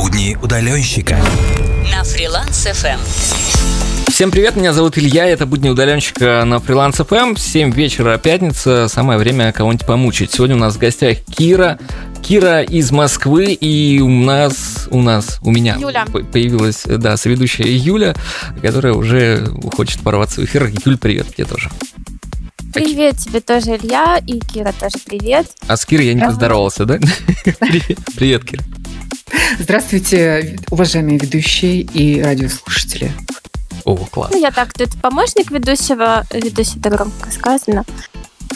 Будни удаленщика. На фриланс FM. Всем привет, меня зовут Илья, это будни удаленщика на фриланс FM. 7 вечера, пятница, самое время кого-нибудь помучить. Сегодня у нас в гостях Кира. Кира из Москвы, и у нас, у нас, у меня Юля. по- появилась, да, соведущая Юля, которая уже хочет порваться в эфир. Юль, привет тебе тоже. Привет тебе тоже, Илья, и Кира тоже привет. А с Кирой я не поздоровался, да? Привет, привет, Кира. Здравствуйте, уважаемые ведущие и радиослушатели. О, класс. Ну, я так, тут помощник ведущего, ведущий это громко сказано,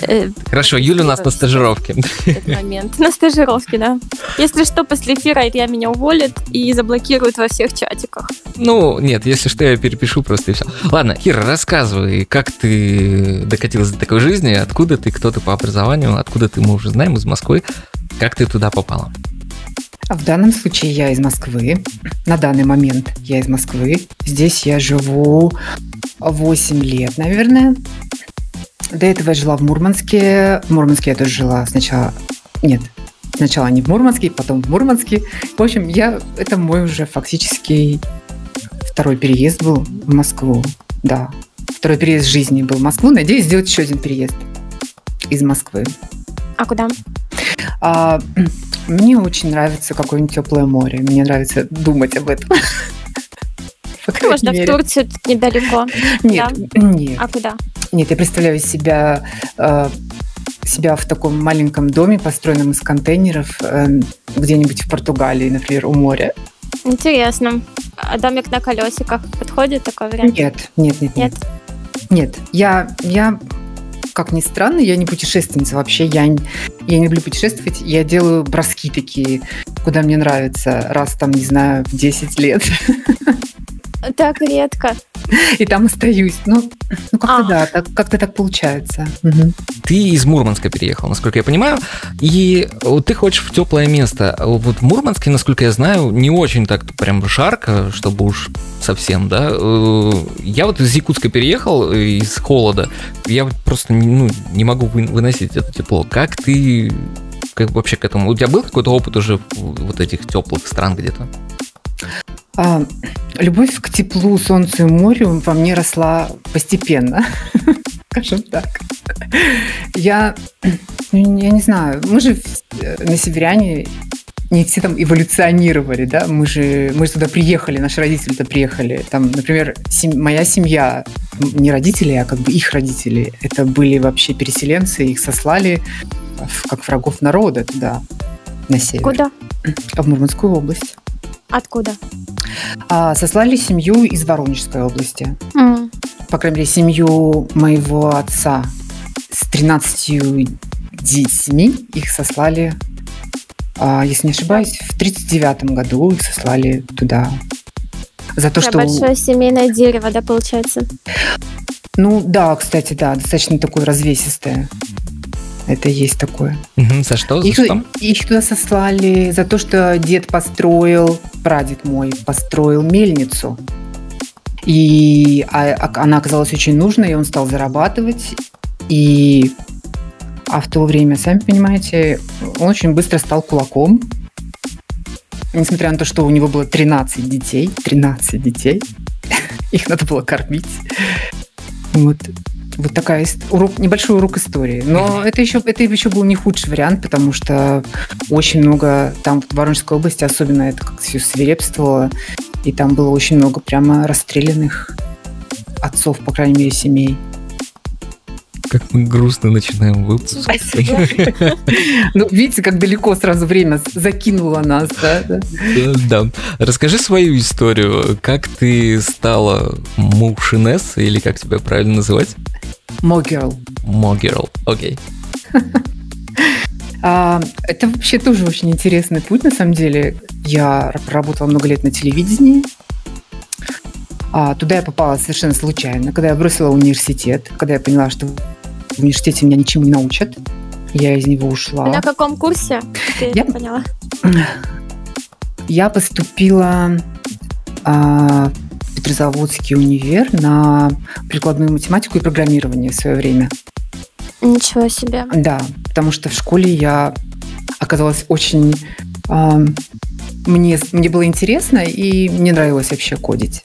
э, Хорошо, Юля у нас на стажировке. этот момент. На стажировке, да. Если что, после эфира Илья меня уволит и заблокирует во всех чатиках. Ну, нет, если что, я перепишу просто и все. Ладно, Кира, рассказывай, как ты докатилась до такой жизни, откуда ты, кто ты по образованию, откуда ты, мы уже знаем, из Москвы, как ты туда попала? А В данном случае я из Москвы. На данный момент я из Москвы. Здесь я живу 8 лет, наверное. До этого я жила в Мурманске. В Мурманске я тоже жила сначала... Нет, сначала не в Мурманске, потом в Мурманске. В общем, я... это мой уже фактически второй переезд был в Москву. Да, второй переезд жизни был в Москву. Надеюсь сделать еще один переезд из Москвы. А куда? А, мне очень нравится какое-нибудь теплое море. Мне нравится думать об этом. Можно в мере. Турцию, тут недалеко. Нет, нет, А куда? нет. Я представляю себя э, себя в таком маленьком доме, построенном из контейнеров, э, где-нибудь в Португалии, например, у моря. Интересно. А домик на колесиках подходит такой вариант? Нет, нет, нет, нет. Нет, я, я, как ни странно, я не путешественница вообще. Я, не- я не люблю путешествовать. Я делаю броски такие, куда мне нравится, раз там, не знаю, в 10 лет. Так редко. И там остаюсь. Ну, ну как-то А. да, так, как-то так получается. Мгм. Ты из Мурманска переехал, насколько я понимаю, и вот ты хочешь в теплое место. А Вот в Мурманске, насколько я знаю, не очень так прям жарко, чтобы уж совсем, да. Э, Я вот из Якутска переехал, э, из холода. Я просто не- ну, не могу вы- выносить это тепло. Как ты как вообще к этому? У тебя был какой-то опыт уже вот этих теплых стран где-то? А, любовь к теплу, солнцу и морю во мне росла постепенно, скажем так. Я, ну, я не знаю, мы же э, на северяне не все там эволюционировали, да, мы же, мы же туда приехали, наши родители туда приехали. Там, например, сем- моя семья, не родители, а как бы их родители, это были вообще переселенцы, их сослали в- как врагов народа туда, на север, Куда? в Мурманскую область. Откуда? А, сослали семью из Воронежской области. М. По крайней мере, семью моего отца с 13 детьми их сослали, а, если не ошибаюсь, в 39 году их сослали туда. За то, Такое что... большое семейное дерево, да, получается? Ну да, кстати, да, достаточно такое развесистое. Это есть такое. За что? За Их, что? их туда сослали за то, что дед построил, прадед мой построил мельницу. И а- а- она оказалась очень нужной, и он стал зарабатывать. И а в то время, сами понимаете, он очень быстро стал кулаком. Несмотря на то, что у него было 13 детей. 13 детей. Их надо было кормить. Вот. Вот такая урок, небольшой урок истории. Но это еще, это еще был не худший вариант, потому что очень много, там в Воронежской области особенно это как все свирепствовало, и там было очень много прямо расстрелянных отцов, по крайней мере, семей. Как мы грустно начинаем выпуск. Спасибо. Ну, видите, как далеко сразу время закинуло нас, да? да? Да. Расскажи свою историю. Как ты стала Мушинес, или как тебя правильно называть? Могерл. Могерл. Окей. А, это вообще тоже очень интересный путь, на самом деле. Я работала много лет на телевидении. А, туда я попала совершенно случайно, когда я бросила университет, когда я поняла, что в университете меня ничему не научат. Я из него ушла. На каком курсе? Ты Я- поняла? Я поступила а, в Петрозаводский универ на прикладную математику и программирование в свое время. Ничего себе. Да, потому что в школе я оказалась очень ам, мне, мне было интересно, и мне нравилось вообще кодить.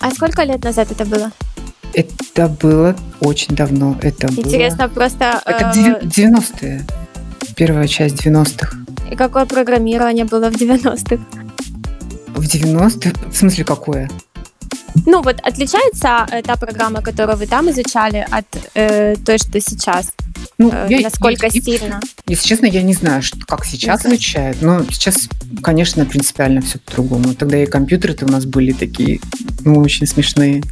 А сколько лет назад это было? Это было очень давно. Это Интересно, было... просто... Это э... 90-е. Первая часть 90-х. И какое программирование было в 90-х? В 90-х? В смысле, какое? Ну вот отличается э, та программа, которую вы там изучали, от э, той, что сейчас? Ну, э, я, насколько я, сильно? Если честно, я не знаю, что, как сейчас okay. изучают, но сейчас, конечно, принципиально все по-другому. Тогда и компьютеры-то у нас были такие, ну, очень смешные.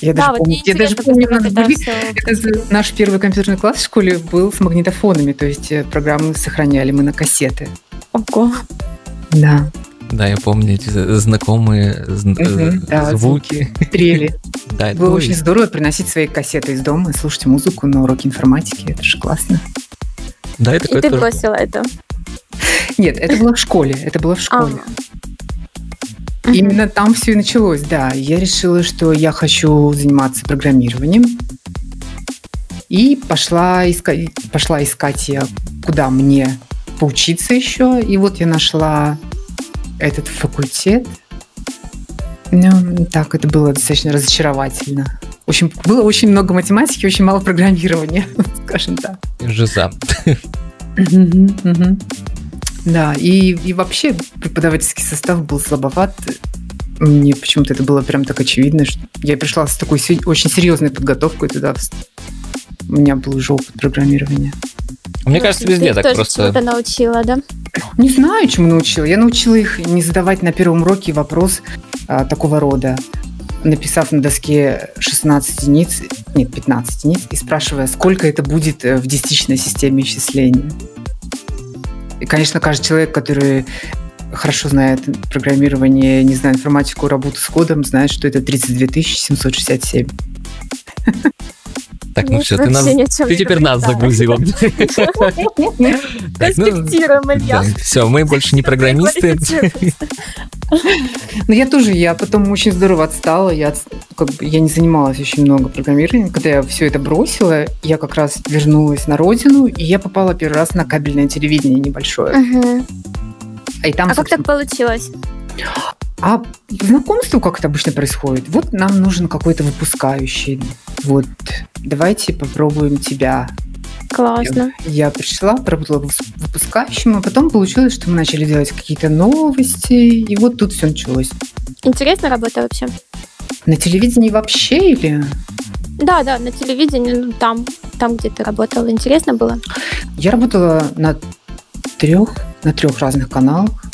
Я да, даже вот помню, я даже помню, у были, все... это, наш первый компьютерный класс в школе был с магнитофонами, то есть э, программы сохраняли мы на кассеты. Ого. Да. Да, я помню эти знакомые угу, да, звуки. Трели. Да, Было очень здорово приносить свои кассеты из дома и слушать музыку на уроке информатики. Это же классно. Да, это И ты бросила это? Нет, это было в школе. Это было в школе. А. Именно там все и началось, да. Я решила, что я хочу заниматься программированием. И пошла искать, пошла искать я, куда мне поучиться еще. И вот я нашла этот факультет. Ну, так, это было достаточно разочаровательно. Очень, было очень много математики, очень мало программирования, скажем так. Жиза. Да, и, и вообще преподавательский состав был слабоват. Мне почему-то это было прям так очевидно, что я пришла с такой очень серьезной подготовкой туда. У меня был уже опыт программирования. Мне ну, кажется, везде так просто. Ты научила, да? Не знаю, чему научила. Я научила их не задавать на первом уроке вопрос а, такого рода, написав на доске 16 единиц, нет, 15 единиц, и спрашивая, сколько это будет э, в десятичной системе исчисления. И, конечно, каждый человек, который хорошо знает программирование, не знаю, информатику, работу с кодом, знает, что это 32 767. Так, ну все, ты, нас, ты теперь нас загрузила. Конспектируем, Илья. Все, мы больше не программисты. Ну, я тоже, я потом очень здорово отстала, я, как бы, я не занималась очень много программированием. Когда я все это бросила, я как раз вернулась на родину, и я попала первый раз на кабельное телевидение небольшое. Угу. А, и там, а как так получилось? А знакомство как это обычно происходит? Вот нам нужен какой-то выпускающий. Вот, давайте попробуем тебя. Классно. Я, я пришла, поработала выпускающим, а потом получилось, что мы начали делать какие-то новости, и вот тут все началось. Интересная работа вообще? На телевидении вообще или? Да, да, на телевидении, ну, там, там, где ты работала. Интересно было? Я работала на трех, на трех разных каналах.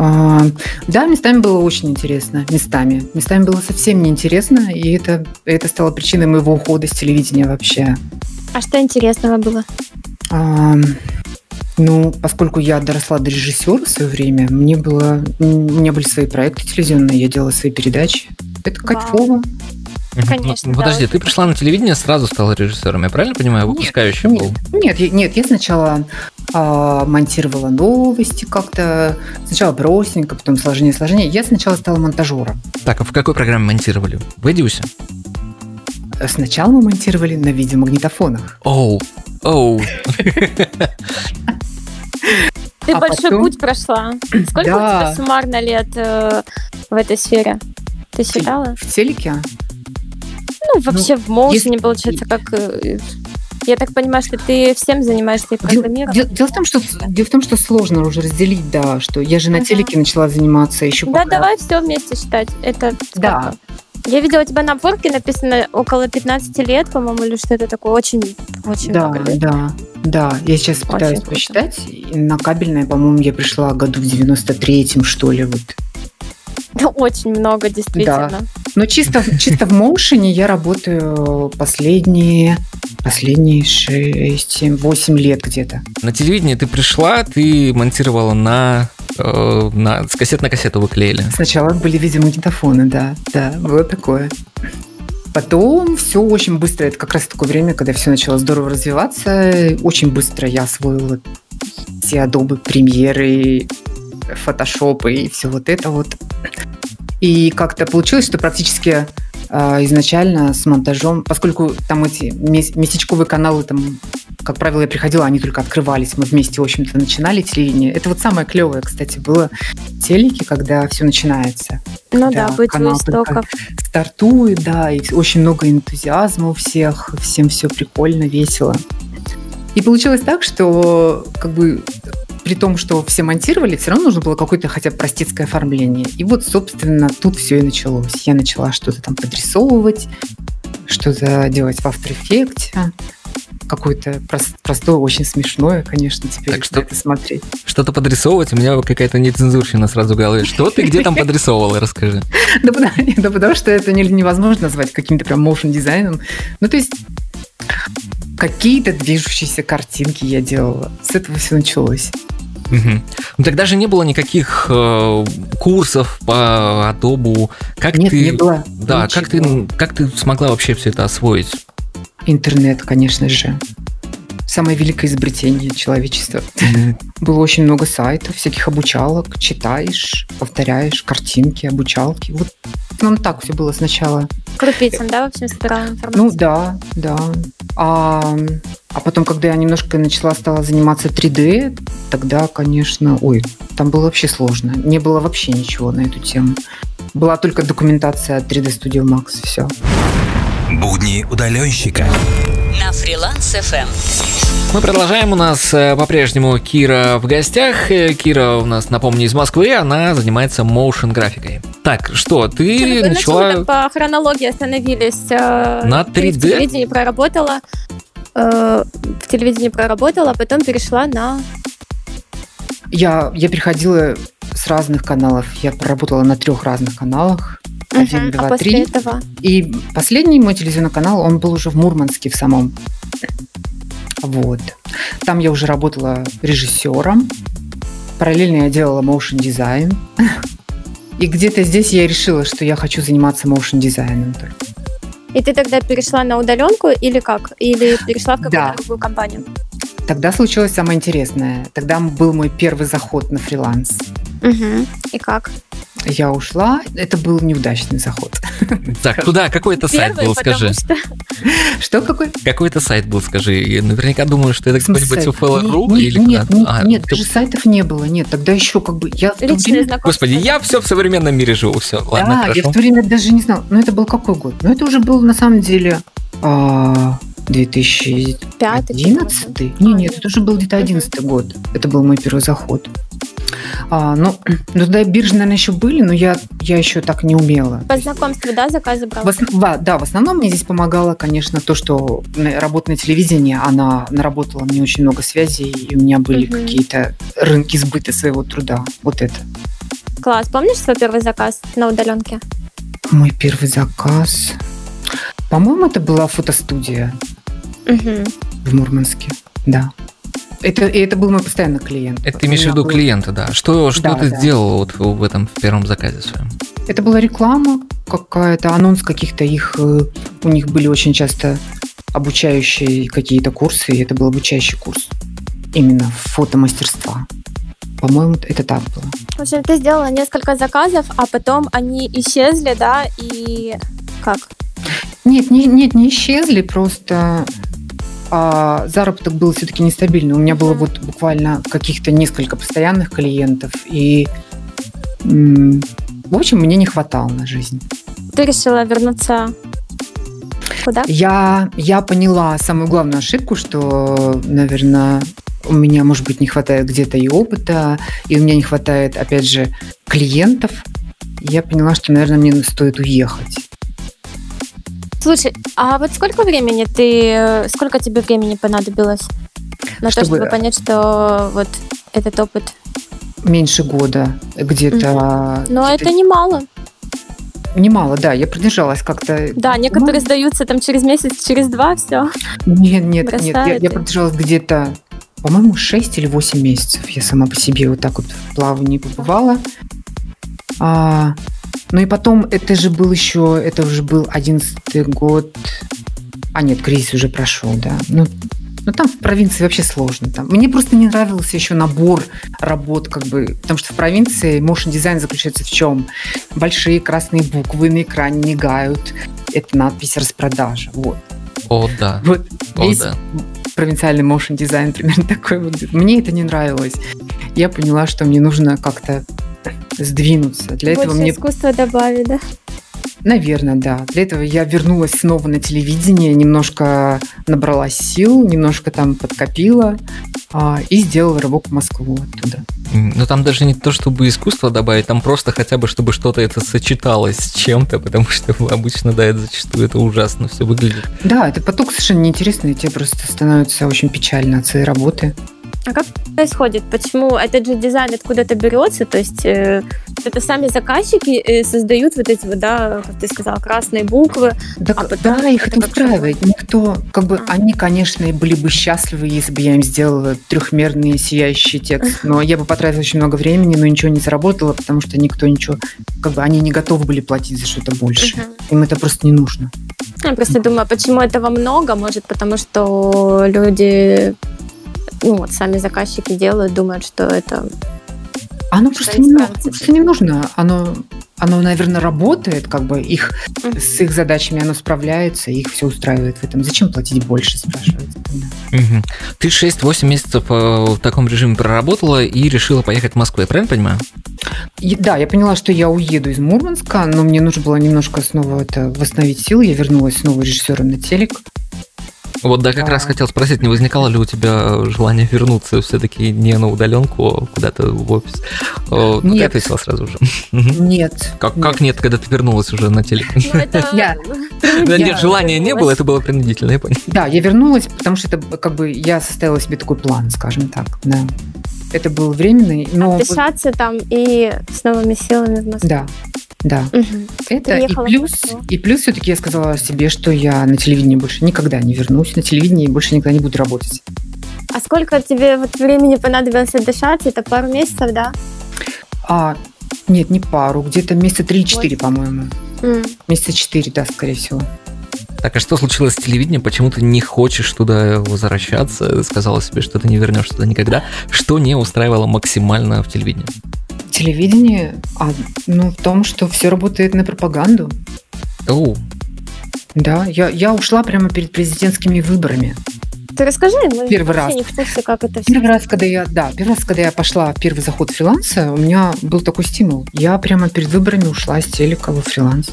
А, да, местами было очень интересно. Местами. Местами было совсем неинтересно, и это, это стало причиной моего ухода с телевидения вообще. А что интересного было? А, ну, поскольку я доросла до режиссера в свое время, мне было, у меня были свои проекты телевизионные, я делала свои передачи. Это кайфово. Конечно. Ну, подожди, да. ты пришла на телевидение, сразу стала режиссером, я правильно понимаю? Выпускающим нет, был? Нет, нет, нет, я сначала а, монтировала новости как-то. Сначала простенько, потом сложнее, сложнее. Я сначала стала монтажером. Так, а в какой программе монтировали? В Эдиусе? Сначала мы монтировали на видеомагнитофонах. Оу, оу. Ты а большой потом... путь прошла. Сколько да. у тебя суммарно лет э, в этой сфере? Ты считала? В телеке? Ну, вообще ну, в моушене, если... получается, как... Я так понимаю, что ты всем занимаешься и программированием. Дело, дело, в том, что, дело в том, что сложно уже разделить, да, что я же на телеке начала заниматься еще Да, пока... давай все вместе считать. Это Да. Я видела у тебя на обворке написано около 15 лет, по-моему, или что-то такое. Очень, очень да, много лет. Да, да. Я сейчас очень пытаюсь круто. посчитать. На кабельное, по-моему, я пришла году в 93-м, что ли, вот. Очень много, действительно. Да. Но чисто, чисто в моушене я работаю последние, последние 6-8 лет где-то. На телевидении ты пришла, ты монтировала на, э, на с кассет на кассету выклеили. Сначала были видеомагнитофоны, да, да, было такое. Потом все очень быстро, это как раз такое время, когда все начало здорово развиваться. Очень быстро я освоила все Adobe премьеры, Photoshop и все вот это вот. И как-то получилось, что практически изначально с монтажом, поскольку там эти местечковые каналы там как правило, я приходила, они только открывались. Мы вместе, в общем-то, начинали телевидение. Это вот самое клевое, кстати, было в телеке, когда все начинается. Ну да, быть у истоков. Стартует, да, и очень много энтузиазма у всех, всем все прикольно, весело. И получилось так, что как бы при том, что все монтировали, все равно нужно было какое-то хотя бы простецкое оформление. И вот, собственно, тут все и началось. Я начала что-то там подрисовывать, что-то делать в After Effects, какое-то простое, очень смешное, конечно, теперь так что, это смотреть. Что-то подрисовывать, у меня какая-то нецензурщина сразу в голове. Что ты где там подрисовывала, расскажи. Да потому, да потому что это невозможно назвать каким-то прям моушен дизайном. Ну, то есть какие-то движущиеся картинки я делала. С этого все началось. Угу. Тогда же не было никаких э, курсов по Adobe. Как Нет, ты, не было. Да, как ты, как ты смогла вообще все это освоить? Интернет, конечно же. Самое великое изобретение человечества. Mm-hmm. Было очень много сайтов, всяких обучалок. Читаешь, повторяешь картинки, обучалки. Вот нам так все было сначала. Крупицам, да, в общем, собирала информацию? Ну да, да. А, а потом, когда я немножко начала, стала заниматься 3D, тогда, конечно, ой, там было вообще сложно. Не было вообще ничего на эту тему. Была только документация от 3D Studio Max, все. Будни удаленщика. На фриланс FM. Мы продолжаем. У нас э, по-прежнему Кира в гостях. Э, Кира у нас, напомню, из Москвы. Она занимается моушен графикой. Так, что, ты что, начала... Мы по хронологии остановились. Э, на 3D? В телевидении проработала. В телевидении проработала, а потом перешла на... Я, я переходила с разных каналов. Я проработала на трех разных каналах. Один, два, а три. Этого? И последний мой телевизионный канал, он был уже в Мурманске в самом. Вот. Там я уже работала режиссером. Параллельно я делала моушен дизайн. И где-то здесь я решила, что я хочу заниматься моушен дизайном И ты тогда перешла на удаленку или как? Или перешла в какую-то да. другую компанию? Тогда случилось самое интересное. Тогда был мой первый заход на фриланс. Угу. И как? Я ушла. Это был неудачный заход. Так, куда? Какой-то сайт был, скажи. Что... что какой? Какой-то сайт был, скажи. Я наверняка думаю, что это какой-нибудь UFL.ru или Нет, нет, а, нет, даже сайтов не было. Нет, тогда еще как бы... Я Господи, я все в современном мире живу. Все, ладно, Да, я в то время даже не знал. Но это был какой год? Ну, это уже был на самом деле... 2011? Не, нет, это уже был где-то 11 год. Это был мой первый заход. А, ну, ну, да, биржи, наверное, еще были, но я, я еще так не умела. По знакомству, да, заказы брала? В, да, в основном мне здесь помогало, конечно, то, что работа на телевидении, она наработала мне очень много связей, и у меня были угу. какие-то рынки сбыта своего труда. Вот это. Класс. Помнишь свой первый заказ на удаленке? Мой первый заказ... По-моему, это была фотостудия угу. в Мурманске, да. Это, это был мой постоянный клиент. Это ты имеешь в виду был... клиента, да. Что, что да, ты да. сделал вот в этом в первом заказе своем? Это была реклама какая-то, анонс каких-то их. Э, у них были очень часто обучающие какие-то курсы, и это был обучающий курс именно фотомастерства. По-моему, это так было. В общем, ты сделала несколько заказов, а потом они исчезли, да, и как? Нет, не, нет, не исчезли, просто а заработок был все-таки нестабильный. У меня было вот буквально каких-то несколько постоянных клиентов, и, в общем, мне не хватало на жизнь. Ты решила вернуться куда? Я, я поняла самую главную ошибку, что, наверное, у меня, может быть, не хватает где-то и опыта, и у меня не хватает, опять же, клиентов. Я поняла, что, наверное, мне стоит уехать. Слушай, а вот сколько времени ты, сколько тебе времени понадобилось на чтобы... то, чтобы понять, что вот этот опыт? Меньше года, где-то. Угу. Но где это немало. Немало, да, я продержалась как-то. Да, некоторые ну, сдаются там через месяц, через два, все. Нет, нет, нет, я, я продержалась где-то, по-моему, 6 или 8 месяцев. Я сама по себе вот так вот в плавании побывала. А, ну и потом, это же был еще, это уже был одиннадцатый год. А нет, кризис уже прошел, да. Ну, ну, там в провинции вообще сложно. Там. Мне просто не нравился еще набор работ, как бы, потому что в провинции motion дизайн заключается в чем? Большие красные буквы на экране мигают. Это надпись распродажа. Вот. О, да. Вот О, весь, да. провинциальный motion дизайн, примерно такой выглядит. Мне это не нравилось. Я поняла, что мне нужно как-то сдвинуться. Для Больше этого мне... искусства добавить, да? Наверное, да. Для этого я вернулась снова на телевидение, немножко набрала сил, немножко там подкопила а, и сделала рывок в Москву оттуда. Но там даже не то, чтобы искусство добавить, там просто хотя бы, чтобы что-то это сочеталось с чем-то, потому что обычно, да, это зачастую это ужасно все выглядит. Да, это поток совершенно неинтересный, и тебе просто становится очень печально от своей работы. А как происходит? Почему этот же дизайн откуда-то берется? То есть э, это сами заказчики э, создают вот эти вот, да, как ты сказал, красные буквы. Так, а да, их это устраивает. Никто, как бы, а. они, конечно, были бы счастливы, если бы я им сделала трехмерный сияющий текст. Но я бы потратила очень много времени, но ничего не заработала, потому что никто ничего, как бы, они не готовы были платить за что-то больше. Угу. Им это просто не нужно. Я просто думаю, почему этого много? Может, потому что люди ну, вот сами заказчики делают, думают, что это оно просто не, просто не нужно. Оно, оно, наверное, работает, как бы их mm-hmm. с их задачами оно справляется, их все устраивает в этом. Зачем платить больше, спрашивается. Mm-hmm. Ты 6-8 месяцев э, в таком режиме проработала и решила поехать в Москву, я правильно понимаю? И, да, я поняла, что я уеду из Мурманска, но мне нужно было немножко снова это восстановить силы. Я вернулась снова режиссером на телек. Вот да, как раз хотел спросить, не возникало ли у тебя желание вернуться все-таки не на удаленку, а куда-то в офис? Нет. Ну, ты ответила сразу же. Нет. Как, нет. как нет, когда ты вернулась уже на телек? Ну, нет, желания не было, это было принудительно, я понял. Да, я вернулась, потому что это как бы я составила себе такой план, скажем так, да. Это был временный, но... Отдышаться там и с новыми силами в Москве. Да, да. Угу. Это и плюс, и плюс все-таки я сказала себе, что я на телевидении больше никогда не вернусь, на телевидении больше никогда не буду работать. А сколько тебе вот времени понадобилось отдышать? Это пару месяцев, да? А, нет, не пару, где-то месяца 3-4, по-моему. Mm. Месяца 4, да, скорее всего. Так, а что случилось с телевидением? Почему ты не хочешь туда возвращаться? Сказала себе, что ты не вернешься туда никогда. Что не устраивало максимально в телевидении? Телевидении, а, ну, в том, что все работает на пропаганду. Оу. Да, я, я ушла прямо перед президентскими выборами. Ты расскажи, мы первый раз. не в курсе, как это все. Первый раз, когда я, да, первый раз, когда я пошла в первый заход фриланса, у меня был такой стимул. Я прямо перед выборами ушла с телека во фриланс.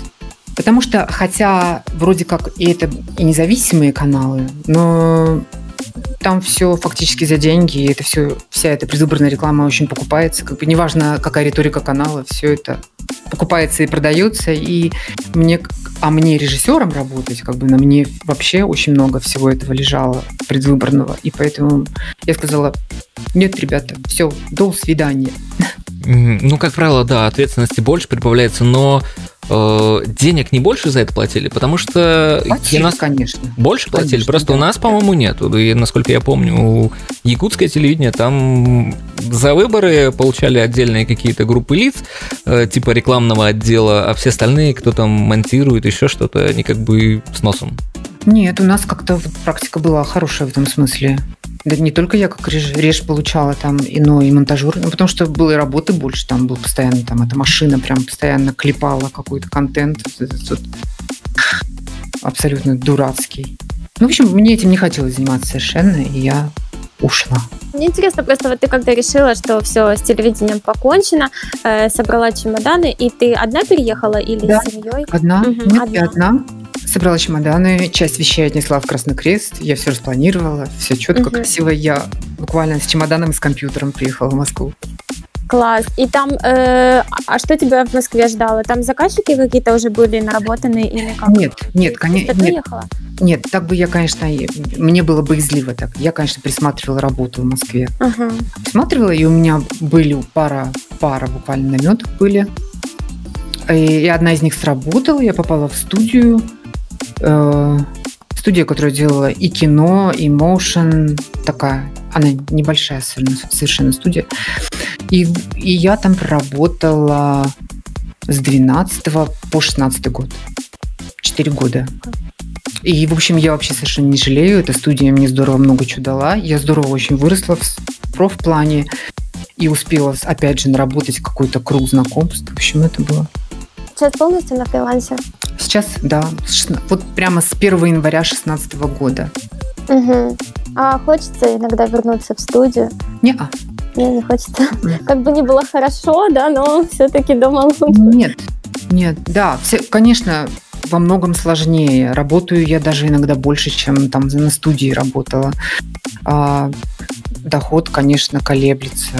Потому что, хотя вроде как и это и независимые каналы, но там все фактически за деньги, и это все, вся эта предвыборная реклама очень покупается. Как бы неважно, какая риторика канала, все это покупается и продается. И мне, а мне режиссером работать, как бы на мне вообще очень много всего этого лежало предвыборного. И поэтому я сказала, нет, ребята, все, до свидания. Ну, как правило, да, ответственности больше прибавляется, но денег не больше за это платили, потому что... Платили, нас... конечно. Больше платили, конечно, просто да. у нас, по-моему, нет. И, насколько я помню, у якутское телевидение там за выборы получали отдельные какие-то группы лиц, э, типа рекламного отдела, а все остальные, кто там монтирует, еще что-то, они как бы с носом. Нет, у нас как-то практика была хорошая в этом смысле. Да не только я как реж, реж получала там, и, но и монтажер, ну, потому что было и работы больше, там был постоянно, там эта машина прям постоянно клепала какой-то контент абсолютно дурацкий. Ну, в общем, мне этим не хотелось заниматься совершенно, и я ушла. Мне интересно просто, вот ты когда решила, что все, с телевидением покончено, э, собрала чемоданы, и ты одна переехала или да, с семьей? одна. Угу, Нет, одна. я одна. Собрала чемоданы, часть вещей отнесла в Красный Крест, я все распланировала, все четко, угу. красиво. Я буквально с чемоданом и с компьютером приехала в Москву. Класс. И там, э, а что тебя в Москве ждало? Там заказчики какие-то уже были наработаны или как? Нет, нет, конечно, нет. Нет, так бы я, конечно, мне было бы изливо так. Я, конечно, присматривала работу в Москве. Ага. Присматривала, и у меня были пара, пара буквально наметок были. И одна из них сработала, я попала в студию. Э, студия, которая делала и кино, и моушен, такая, она небольшая совершенно, студия. И, и я там проработала с 12 по 16 год. Четыре года. И, в общем, я вообще совершенно не жалею. Эта студия мне здорово много чего дала. Я здорово очень выросла в профплане и успела, опять же, наработать какой-то круг знакомств. В общем, это было Сейчас полностью на фрилансе? Сейчас, да. Вот прямо с 1 января 2016 года. Угу. А хочется иногда вернуться в студию? Не-а. Не, не хочется. Как бы не было хорошо, да, но все-таки дома лучше. Нет, нет, да, все, конечно, во многом сложнее. Работаю я даже иногда больше, чем там на студии работала. А, доход, конечно, колеблется.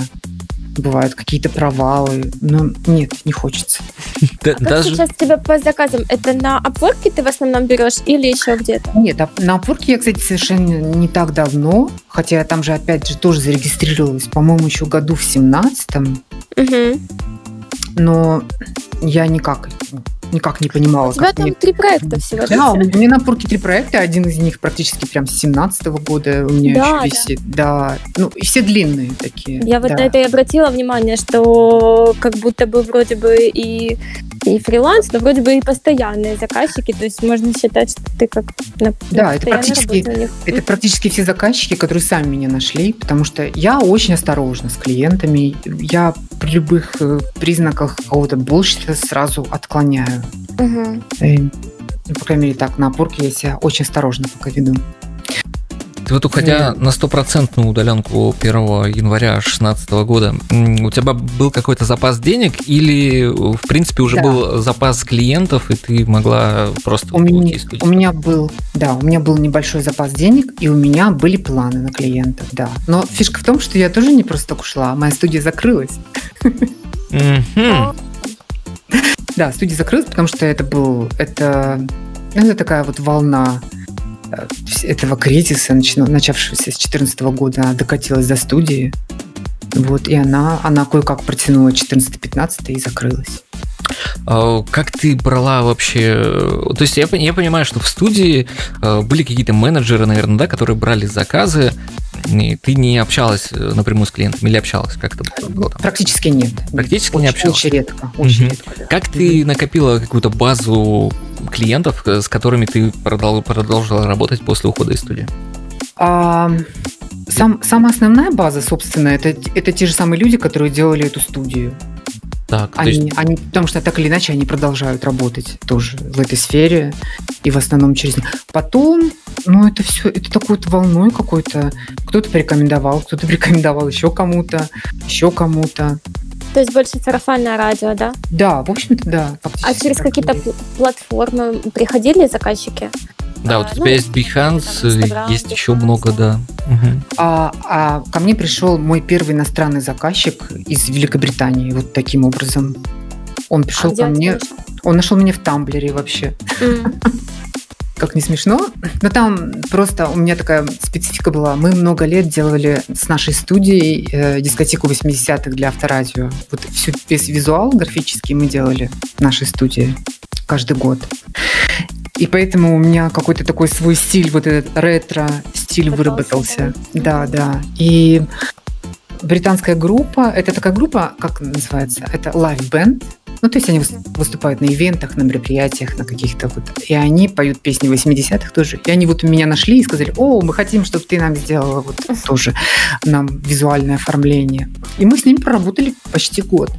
Бывают какие-то провалы, но нет, не хочется. А как сейчас тебя по заказам? Это на опорке ты в основном берешь или еще где-то? Нет, на опорке я, кстати, совершенно не так давно, хотя я там же опять же тоже зарегистрировалась, по-моему, еще году в семнадцатом. Угу. Но я никак никак не понимала. У тебя там мне... три проекта всего. Да, у меня на Пурке три проекта, один из них практически прям с 17 года у меня да, еще висит. Да. да, ну и все длинные такие. Я вот да. на это и обратила внимание, что как будто бы вроде бы и и фриланс, но вроде бы и постоянные заказчики, то есть можно считать, что ты как на, Да, это практически, это практически все заказчики, которые сами меня нашли, потому что я очень осторожна с клиентами, я при любых э, признаках какого-то bullshit сразу отклоняю. Угу. И, по крайней мере, так, на опорке я себя очень осторожно пока веду. Ты вот уходя mm. на стопроцентную удаленку 1 января 2016 года, у тебя был какой-то запас денег или, в принципе, уже да. был запас клиентов, и ты могла просто у меня, У меня был, да, у меня был небольшой запас денег, и у меня были планы на клиентов, да. Но фишка в том, что я тоже не просто так ушла, моя студия закрылась. Да, студия закрылась, потому что это был, это, это такая вот волна этого кризиса, начавшегося с 2014 года, докатилась до студии. Вот, и она, она кое-как протянула 14-15 и закрылась. А как ты брала вообще... То есть я, я понимаю, что в студии э, были какие-то менеджеры, наверное, да, которые брали заказы, и ты не общалась э, напрямую с клиентом или общалась? Как это было? Там? Практически нет. Практически очень, не общалась? Очень редко. Очень угу. редко да. Как ты накопила какую-то базу клиентов, э, с которыми ты продолжила работать после ухода из студии? А, сам, самая основная база, собственно, это, это те же самые люди, которые делали эту студию. Так, они, есть... они, потому что так или иначе они продолжают работать тоже в этой сфере и в основном через Потом, ну это все, это такой вот волной какой-то. Кто-то порекомендовал, кто-то порекомендовал еще кому-то, еще кому-то. То есть больше сарафанное радио, да? Да, в общем-то, да. А через какие-то платформы приходили заказчики? Да, вот у тебя ну, есть Behance, там, есть еще много, да. Угу. А, а ко мне пришел мой первый иностранный заказчик из Великобритании, вот таким образом. Он пришел а ко мне. Он нашел меня в Тамблере вообще. Mm. как не смешно, но там просто у меня такая специфика была. Мы много лет делали с нашей студией э, дискотеку 80-х для авторадио. Вот всю, весь визуал графический мы делали в нашей студии каждый год. И поэтому у меня какой-то такой свой стиль, вот этот ретро-стиль выработался. Да, да. И британская группа, это такая группа, как называется? Это Live Band. Ну, то есть они выступают на ивентах, на мероприятиях, на каких-то вот... И они поют песни 80-х тоже. И они вот меня нашли и сказали, о, мы хотим, чтобы ты нам сделала вот тоже нам визуальное оформление. И мы с ними проработали почти год.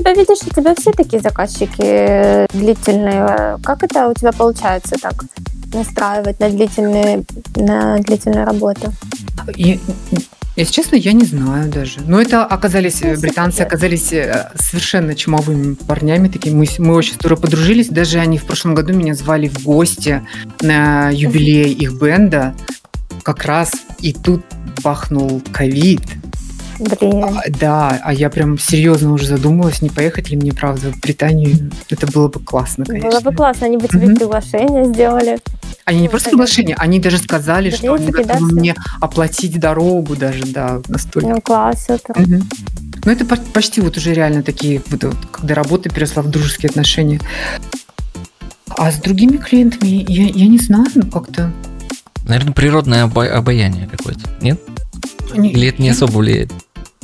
Да, видишь, у тебя все такие заказчики длительные. Как это у тебя получается так настраивать на длительные, на длительную работу? Я, если честно, я не знаю даже. Но это оказались, ну, британцы оказались э, совершенно чумовыми парнями такими. Мы, мы очень здорово подружились. Даже они в прошлом году меня звали в гости на юбилей их бенда. Как раз и тут бахнул ковид. Блин. А, да, а я прям серьезно уже задумалась, не поехать ли мне, правда, в Британию. Это было бы классно, конечно. Было бы классно, они бы тебе mm приглашение сделали. Они не просто приглашение, они даже сказали, что они готовы мне оплатить дорогу даже, да, настолько. Ну, класс, это. Угу. Ну, это почти вот уже реально такие, вот, вот, когда работа перешла в дружеские отношения. А с другими клиентами я, я не знаю, ну как-то. Наверное, природное обаяние какое-то, нет? Не, Или это не особо влияет?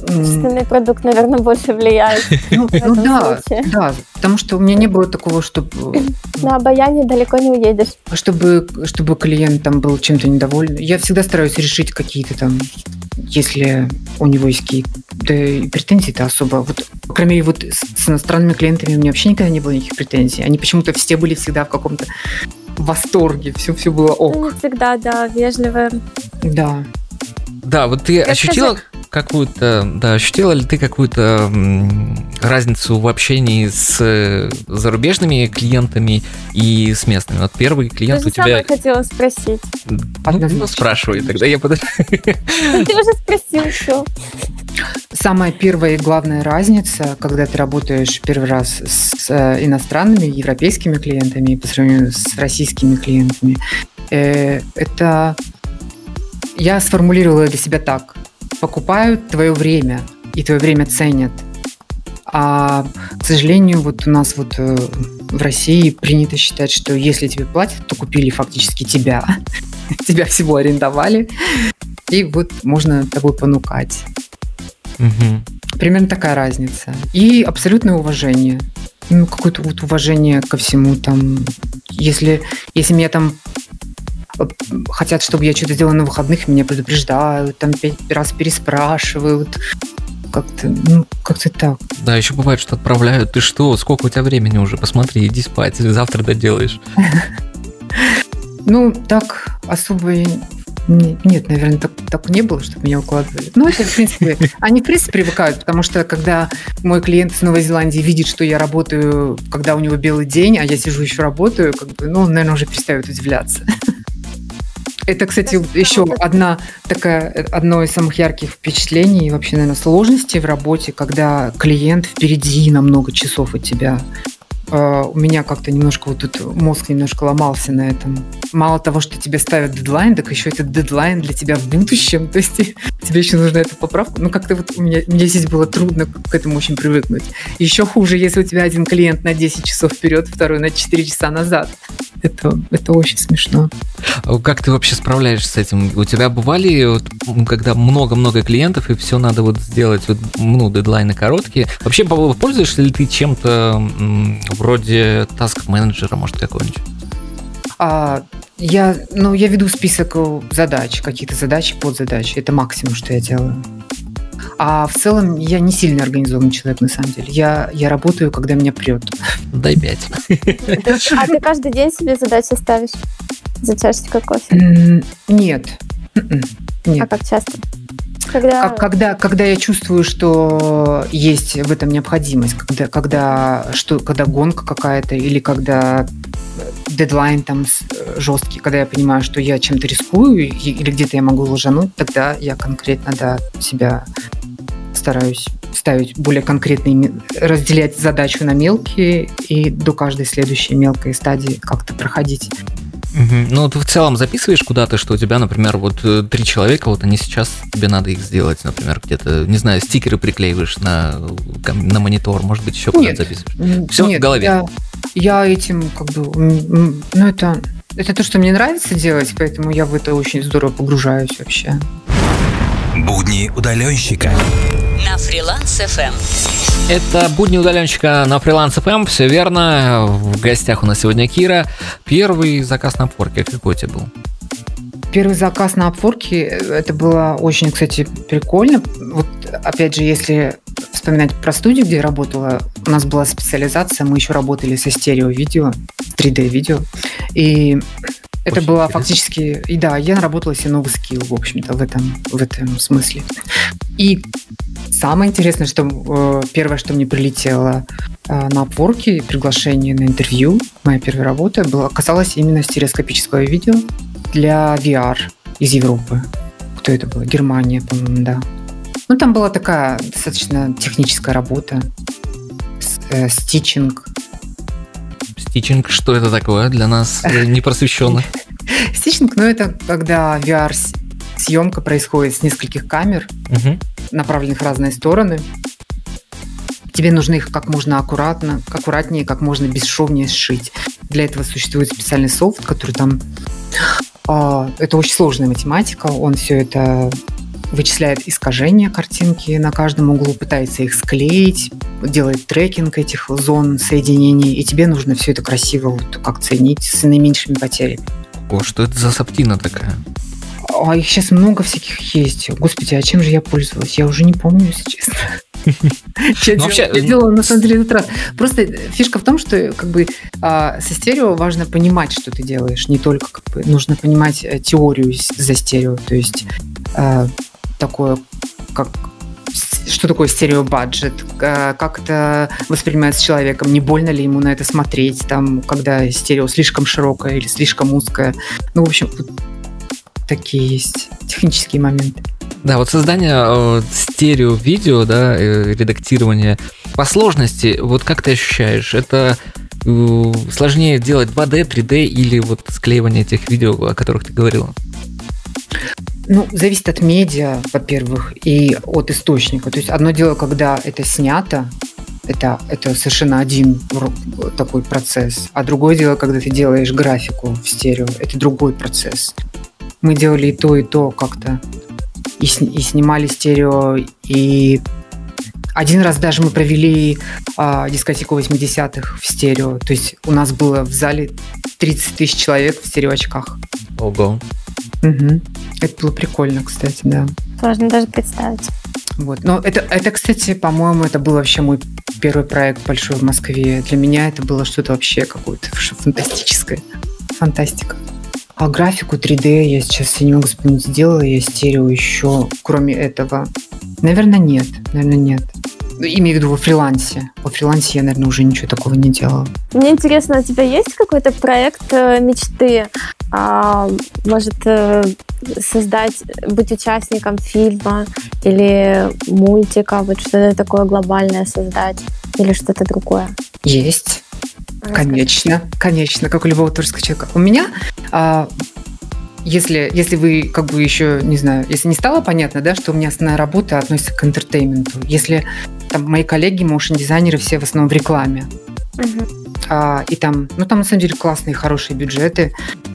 Качественный продукт, наверное, больше влияет. Ну, ну да, да, потому что у меня не было такого, чтобы... На обаяние далеко не уедешь. Чтобы, чтобы клиент там был чем-то недоволен. Я всегда стараюсь решить какие-то там, если у него есть какие-то да, претензии-то особо. Вот, мере, вот с, иностранными клиентами у меня вообще никогда не было никаких претензий. Они почему-то все были всегда в каком-то восторге, все, все было ок. Не всегда, да, вежливая. Да. Да, вот ты ощутила какую-то, да, ощутила ли ты какую-то разницу в общении с э, зарубежными клиентами и с местными? Вот первый клиент Ты у тебя... Я хотела спросить. Ну, ну, спрашивай тогда, я подожду. Ты уже спросил, все. Самая первая и главная разница, когда ты работаешь первый раз с э, иностранными, европейскими клиентами по сравнению с российскими клиентами, э, это я сформулировала для себя так. Покупают твое время, и твое время ценят. А, к сожалению, вот у нас вот э, в России принято считать, что если тебе платят, то купили фактически тебя. тебя всего арендовали. И вот можно тобой понукать. Угу. Примерно такая разница. И абсолютное уважение. Ну, какое-то вот уважение ко всему там. Если, если меня там хотят, чтобы я что-то делала на выходных, меня предупреждают, там пять раз переспрашивают. Как-то, ну, как-то так. Да, еще бывает, что отправляют. Ты что, сколько у тебя времени уже? Посмотри, иди спать, завтра доделаешь. Ну, так особо нет, наверное, так, так не было, чтобы меня укладывали. Ну, это, в принципе, они, в принципе, привыкают, потому что, когда мой клиент из Новой Зеландии видит, что я работаю, когда у него белый день, а я сижу еще работаю, как бы, ну, он, наверное, уже перестает удивляться. Это, кстати, еще одна такая, одно из самых ярких впечатлений, вообще, наверное, сложности в работе, когда клиент впереди на много часов от тебя. А, у меня как-то немножко вот тут мозг немножко ломался на этом. Мало того, что тебе ставят дедлайн, так еще этот дедлайн для тебя в будущем. То есть тебе еще нужна эта поправка. Ну, как-то вот у меня, мне здесь было трудно к этому очень привыкнуть. Еще хуже, если у тебя один клиент на 10 часов вперед, второй на 4 часа назад. Это, это очень смешно. А как ты вообще справляешься с этим? У тебя бывали, вот, когда много-много клиентов, и все надо вот сделать, вот, ну, дедлайны короткие. Вообще, пользуешься ли ты чем-то вроде таск-менеджера, может, какой-нибудь? А, я, ну, я веду список задач, какие-то задачи, подзадачи. Это максимум, что я делаю. А в целом я не сильно организованный человек, на самом деле. Я, я работаю, когда меня прет. Дай пять. А ты каждый день себе задачи ставишь за чашечкой кофе? Нет. Нет. А как часто? Когда... когда, когда я чувствую, что есть в этом необходимость, когда, когда, что, когда гонка какая-то или когда дедлайн там жесткий, когда я понимаю, что я чем-то рискую или где-то я могу ложануть, тогда я конкретно да, себя стараюсь ставить более конкретные, разделять задачу на мелкие и до каждой следующей мелкой стадии как-то проходить. Угу. Ну, ты в целом записываешь куда-то, что у тебя, например, вот э, три человека, вот они сейчас, тебе надо их сделать, например, где-то, не знаю, стикеры приклеиваешь на, на монитор, может быть, еще куда-то записываешь. Все нет, в голове. Я, я этим как бы, ну, это, это то, что мне нравится делать, поэтому я в это очень здорово погружаюсь вообще. Будни удаленщика на фриланс FM. Это будни удаленщика на фриланс FM, все верно. В гостях у нас сегодня Кира. Первый заказ на Upwork какой у тебя был? Первый заказ на Upwork, это было очень, кстати, прикольно. Вот, опять же, если вспоминать про студию, где я работала, у нас была специализация, мы еще работали со стерео-видео, 3D-видео. И это Очень было интересно. фактически... И да, я наработала себе новый скилл, в общем-то, в этом, в этом смысле. И самое интересное, что э, первое, что мне прилетело э, на опорке, приглашение на интервью, моя первая работа, была, касалась именно стереоскопического видео для VR из Европы. Кто это было? Германия, по-моему, да. Ну, там была такая достаточно техническая работа, э, стичинг, Стичинг, что это такое для нас э, непросвещенных? Стичинг, ну это когда VR-съемка происходит с нескольких камер, угу. направленных в разные стороны. Тебе нужно их как можно аккуратно, аккуратнее, как можно бесшовнее сшить. Для этого существует специальный софт, который там... А, это очень сложная математика, он все это вычисляет искажения картинки на каждом углу, пытается их склеить, делает трекинг этих зон соединений, и тебе нужно все это красиво вот как ценить с наименьшими потерями. О, что это за саптина такая? А их сейчас много всяких есть. Господи, а чем же я пользовалась? Я уже не помню, если честно. Я ну, делала на самом деле этот раз. Просто фишка в том, что как бы а, со стерео важно понимать, что ты делаешь. Не только как бы нужно понимать э, теорию за стерео. То есть а, такое, как что такое стереобаджет, как это воспринимается человеком, не больно ли ему на это смотреть, там, когда стерео слишком широкое или слишком узкое. Ну, в общем, вот такие есть технические моменты. Да, вот создание э, стерео-видео, да, э, редактирование по сложности, вот как ты ощущаешь, это э, сложнее делать 2D, 3D или вот склеивание тех видео, о которых ты говорила? Ну, зависит от медиа, во-первых, и от источника. То есть одно дело, когда это снято, это, это совершенно один такой процесс. А другое дело, когда ты делаешь графику в стерео, это другой процесс. Мы делали и то, и то как-то. И, и снимали стерео, и один раз даже мы провели а, дискотеку 80-х в стерео. То есть у нас было в зале 30 тысяч человек в стереоочках. Ого. Угу. Это было прикольно, кстати, да. Сложно даже представить. Вот. Но это, это, кстати, по-моему, это был вообще мой первый проект большой в Москве. Для меня это было что-то вообще какое-то фантастическое. Фантастика. А графику 3D я сейчас я не могу вспомнить, сделала я стерео еще, кроме этого. Наверное, нет. Наверное, нет. Ну, имею в виду во фрилансе. Во фрилансе я, наверное, уже ничего такого не делала. Мне интересно, у тебя есть какой-то проект э, мечты? А, может, э, создать, быть участником фильма или мультика, вот что-то такое глобальное создать или что-то другое? Есть. Конечно, конечно, как у любого творческого человека. У меня а, если, если вы как бы еще, не знаю, если не стало понятно, да, что у меня основная работа относится к интертейменту, если там мои коллеги, моушен-дизайнеры все в основном в рекламе, uh-huh. а, и там, ну там на самом деле классные, хорошие бюджеты,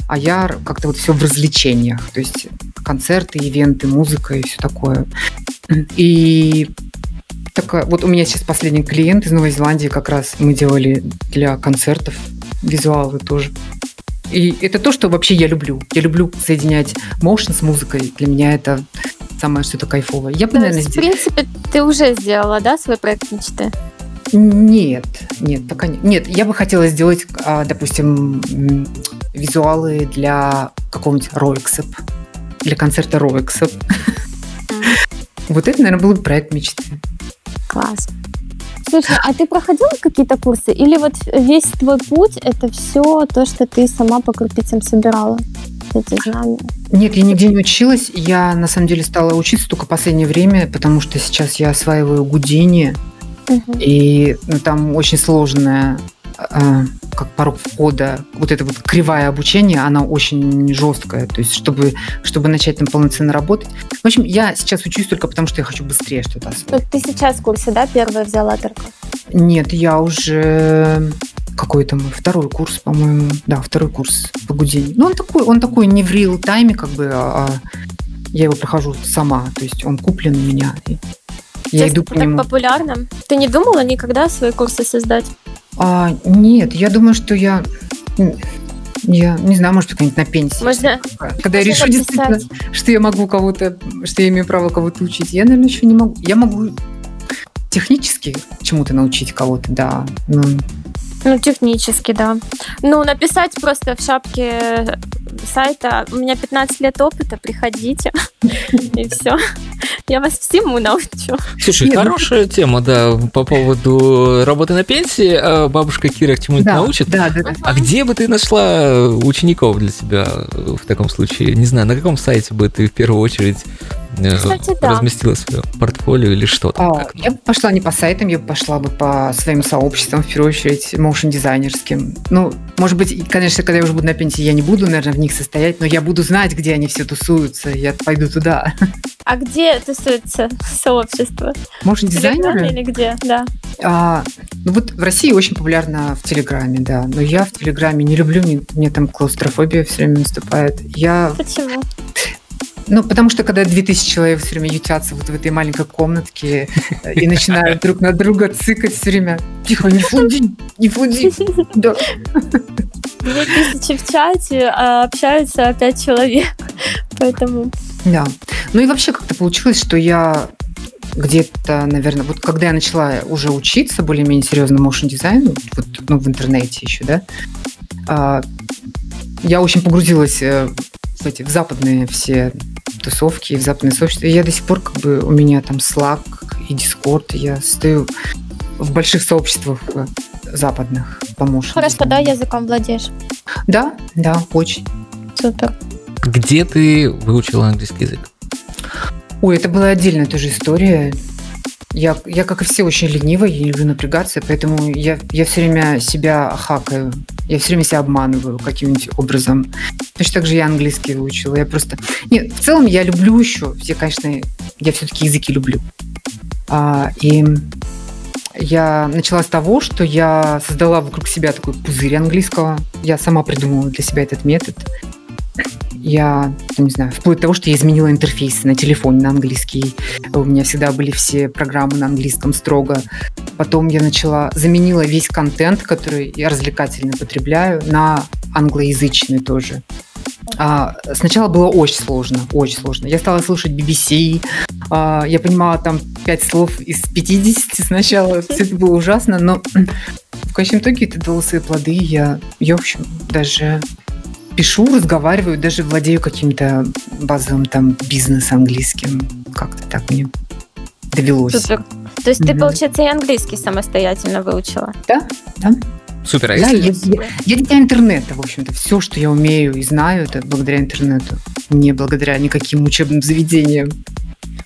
а я как-то вот все в развлечениях, то есть концерты, ивенты, музыка и все такое. И такая, вот у меня сейчас последний клиент из Новой Зеландии, как раз мы делали для концертов визуалы тоже. И это то, что вообще я люблю. Я люблю соединять моушен с музыкой. Для меня это самое что-то кайфовое. Я бы, то наверное, есть, в принципе, ты уже сделала, да, свой проект мечты? Нет, нет, пока нет. Нет, я бы хотела сделать, а, допустим, визуалы для какого-нибудь Роексеп, для концерта Роексеп. Вот это, наверное, был бы проект мечты. Класс. Слушай, а ты проходила какие-то курсы? Или вот весь твой путь – это все то, что ты сама по крупицам собирала? Эти знания? Нет, я нигде не училась. Я, на самом деле, стала учиться только в последнее время, потому что сейчас я осваиваю Гудини. Угу. И ну, там очень сложная Э, как порог входа, вот эта вот кривая обучения, она очень жесткая. То есть, чтобы, чтобы начать там полноценно работать. В общем, я сейчас учусь только потому, что я хочу быстрее что-то освоить. Ты сейчас в курсе, да, первая взяла только? Нет, я уже какой то второй курс, по-моему. Да, второй курс по Гудини. Ну, он такой, он такой не в реал тайме, как бы, а, а я его прохожу сама. То есть он куплен у меня. Я Сейчас иду по так нему. популярно. Ты не думала никогда свои курсы создать? А, нет, я думаю, что я... Я не знаю, может, как-нибудь на пенсии. Можно, Когда я решу действительно, что я могу кого-то, что я имею право кого-то учить. Я, наверное, еще не могу. Я могу технически чему-то научить кого-то, да. Но... Ну, технически, да. Ну, написать просто в шапке сайта «У меня 15 лет опыта, приходите». И все. Я вас всему научу. Слушай, ну, хорошая тема, да, по поводу работы на пенсии. А бабушка Кира к чему-нибудь научит. Да, да. А где бы ты нашла учеников для себя в таком случае? Не знаю, на каком сайте бы ты в первую очередь Э, Кстати, да. разместила свое портфолио или что-то? А, я бы пошла не по сайтам, я бы пошла бы по своим сообществам, в первую очередь, моушен-дизайнерским. Ну, может быть, конечно, когда я уже буду на пенсии, я не буду, наверное, в них состоять, но я буду знать, где они все тусуются, я пойду туда. А где тусуется сообщество? Моушен-дизайнеры? Или где, да. А, ну вот в России очень популярно в Телеграме, да. Но я в Телеграме не люблю, мне, мне там клаустрофобия все время наступает. Я... Почему? Ну, потому что когда 2000 человек все время ютятся вот в этой маленькой комнатке и начинают друг на друга цикать все время. Тихо, не флуди, не флуди. Да. Две тысячи в чате, а общаются пять человек. Поэтому... Да. Ну и вообще как-то получилось, что я где-то, наверное, вот когда я начала уже учиться более-менее серьезно motion дизайну, вот, ну, в интернете еще, да, а, я очень погрузилась э, эти в западные все тусовки, в западные сообщества. И я до сих пор как бы у меня там Slack и Discord, я стою в больших сообществах э, западных помощников. Хорошо, да, языком владеешь? Да, да, очень. Супер. Где ты выучила английский язык? Ой, это была отдельная тоже история. Я, я, как и все, очень ленивая, я люблю напрягаться, поэтому я, я все время себя хакаю. Я все время себя обманываю каким-нибудь образом. Точно так же я английский выучила. Я просто... Нет, в целом я люблю еще. Все, конечно, я все-таки языки люблю. А, и я начала с того, что я создала вокруг себя такой пузырь английского. Я сама придумала для себя этот метод. Я, ну, не знаю, вплоть до того, что я изменила интерфейс на телефоне на английский. У меня всегда были все программы на английском строго. Потом я начала, заменила весь контент, который я развлекательно потребляю, на англоязычный тоже. А, сначала было очень сложно, очень сложно. Я стала слушать BBC, а, я понимала там пять слов из 50 сначала. Все это было ужасно, но в конечном итоге это дало свои плоды. Я, я в общем, даже пишу, разговариваю, даже владею каким-то базовым там бизнес английским. Как-то так мне довелось. Супер. То есть mm-hmm. ты, получается, и английский самостоятельно выучила? Да, да. Супер, а да, если... я, я, я дитя интернета, в общем-то. Все, что я умею и знаю, это благодаря интернету. Не благодаря никаким учебным заведениям.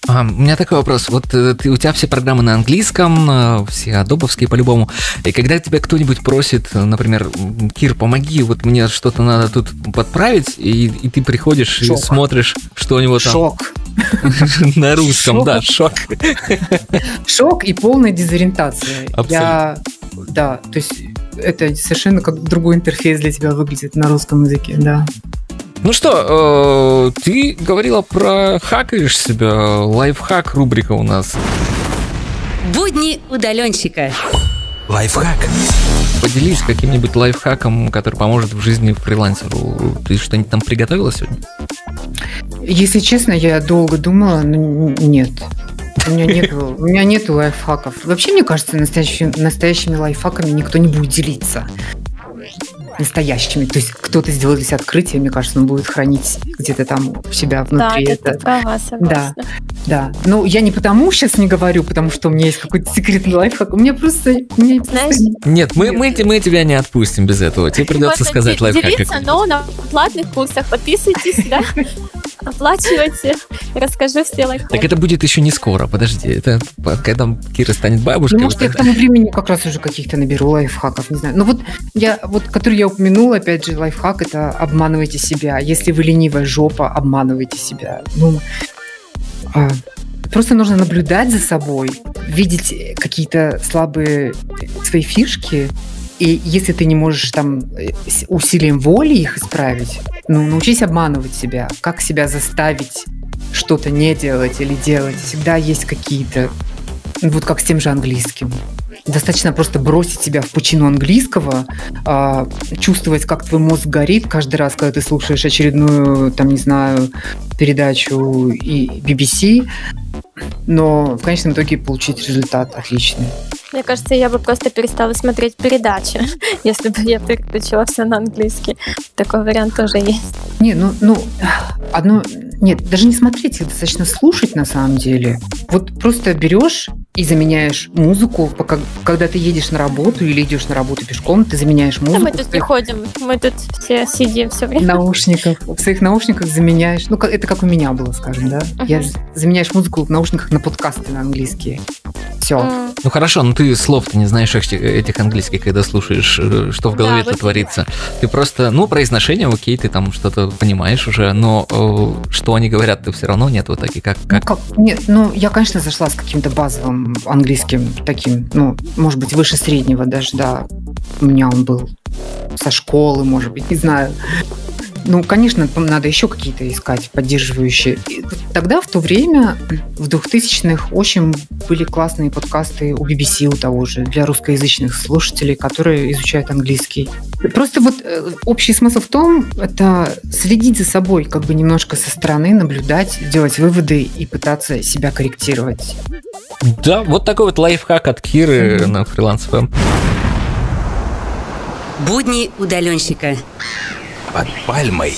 А, у меня такой вопрос. Вот э, ты, у тебя все программы на английском, э, все адобовские по-любому. И когда тебя кто-нибудь просит, э, например, Кир, помоги, вот мне что-то надо тут подправить, и, и ты приходишь шок. и смотришь, что у него там... Шок. На русском, шок. да, шок. Шок и полная дезориентация. Абсолютно. Я, да, то есть это совершенно как другой интерфейс для тебя выглядит на русском языке, да. Ну что, э, ты говорила про хакаешь себя, лайфхак рубрика у нас. Будни удаленщика. Лайфхак. Поделись каким-нибудь лайфхаком, который поможет в жизни фрилансеру. Ты что-нибудь там приготовила сегодня? Если честно, я долго думала, но нет. У меня нет, у меня нет лайфхаков. Вообще, мне кажется, настоящими, настоящими лайфхаками никто не будет делиться настоящими. То есть кто-то сделал здесь открытие, мне кажется, он будет хранить где-то там у себя внутри. Да, это, права, Да, да. Ну, я не потому сейчас не говорю, потому что у меня есть какой-то секретный лайфхак. У меня просто... У меня Знаешь, Нет, мы, мы, мы тебя не отпустим без этого. Тебе придется сказать лайфхак. Делиться, но на платных курсах. Подписывайтесь, да? Оплачивайте. Расскажи все лайфхаки. Так это будет еще не скоро, подожди. Это когда Кира станет бабушкой. Ну, может, я к тому времени как раз уже каких-то наберу лайфхаков, не знаю. Ну вот я, вот, который я упомянула, опять же, лайфхак – это обманывайте себя. Если вы ленивая жопа, обманывайте себя. Ну, а, просто нужно наблюдать за собой, видеть какие-то слабые свои фишки, и если ты не можешь там э, усилием воли их исправить, ну, научись обманывать себя. Как себя заставить что-то не делать или делать. Всегда есть какие-то... Вот как с тем же английским. Достаточно просто бросить себя в пучину английского, э, чувствовать, как твой мозг горит каждый раз, когда ты слушаешь очередную, там, не знаю, передачу и BBC, но в конечном итоге получить результат отличный. Мне кажется, я бы просто перестала смотреть передачи, если бы я переключила все на английский. Такой вариант тоже есть. Не, ну, ну, одно... Нет, даже не смотреть, их достаточно слушать на самом деле. Вот просто берешь и заменяешь музыку, пока, когда ты едешь на работу или идешь на работу пешком, ты заменяешь музыку. Да, мы тут не ходим, мы тут все сидим все время. Наушников. В своих наушниках заменяешь, ну, это как у меня было, скажем, да? Uh-huh. Я заменяешь музыку в наушниках на подкасты на английские. Все. Mm. Ну хорошо, но ты слов-то не знаешь этих английских, когда слушаешь, э, что в голове-то да, творится. Ты просто, ну, произношение, окей, ты там что-то понимаешь уже, но э, что они говорят, ты все равно нет вот таки как, как? Ну, как? Нет, ну, я, конечно, зашла с каким-то базовым английским таким, ну, может быть, выше среднего даже, да. У меня он был со школы, может быть, не знаю. Ну, конечно, надо еще какие-то искать поддерживающие. И тогда, в то время, в 2000-х, очень были классные подкасты у BBC, у того же, для русскоязычных слушателей, которые изучают английский. Просто вот э, общий смысл в том, это следить за собой, как бы немножко со стороны, наблюдать, делать выводы и пытаться себя корректировать. Да, вот такой вот лайфхак от Киры mm-hmm. на фриланс. Будни удаленщика. Под пальмой.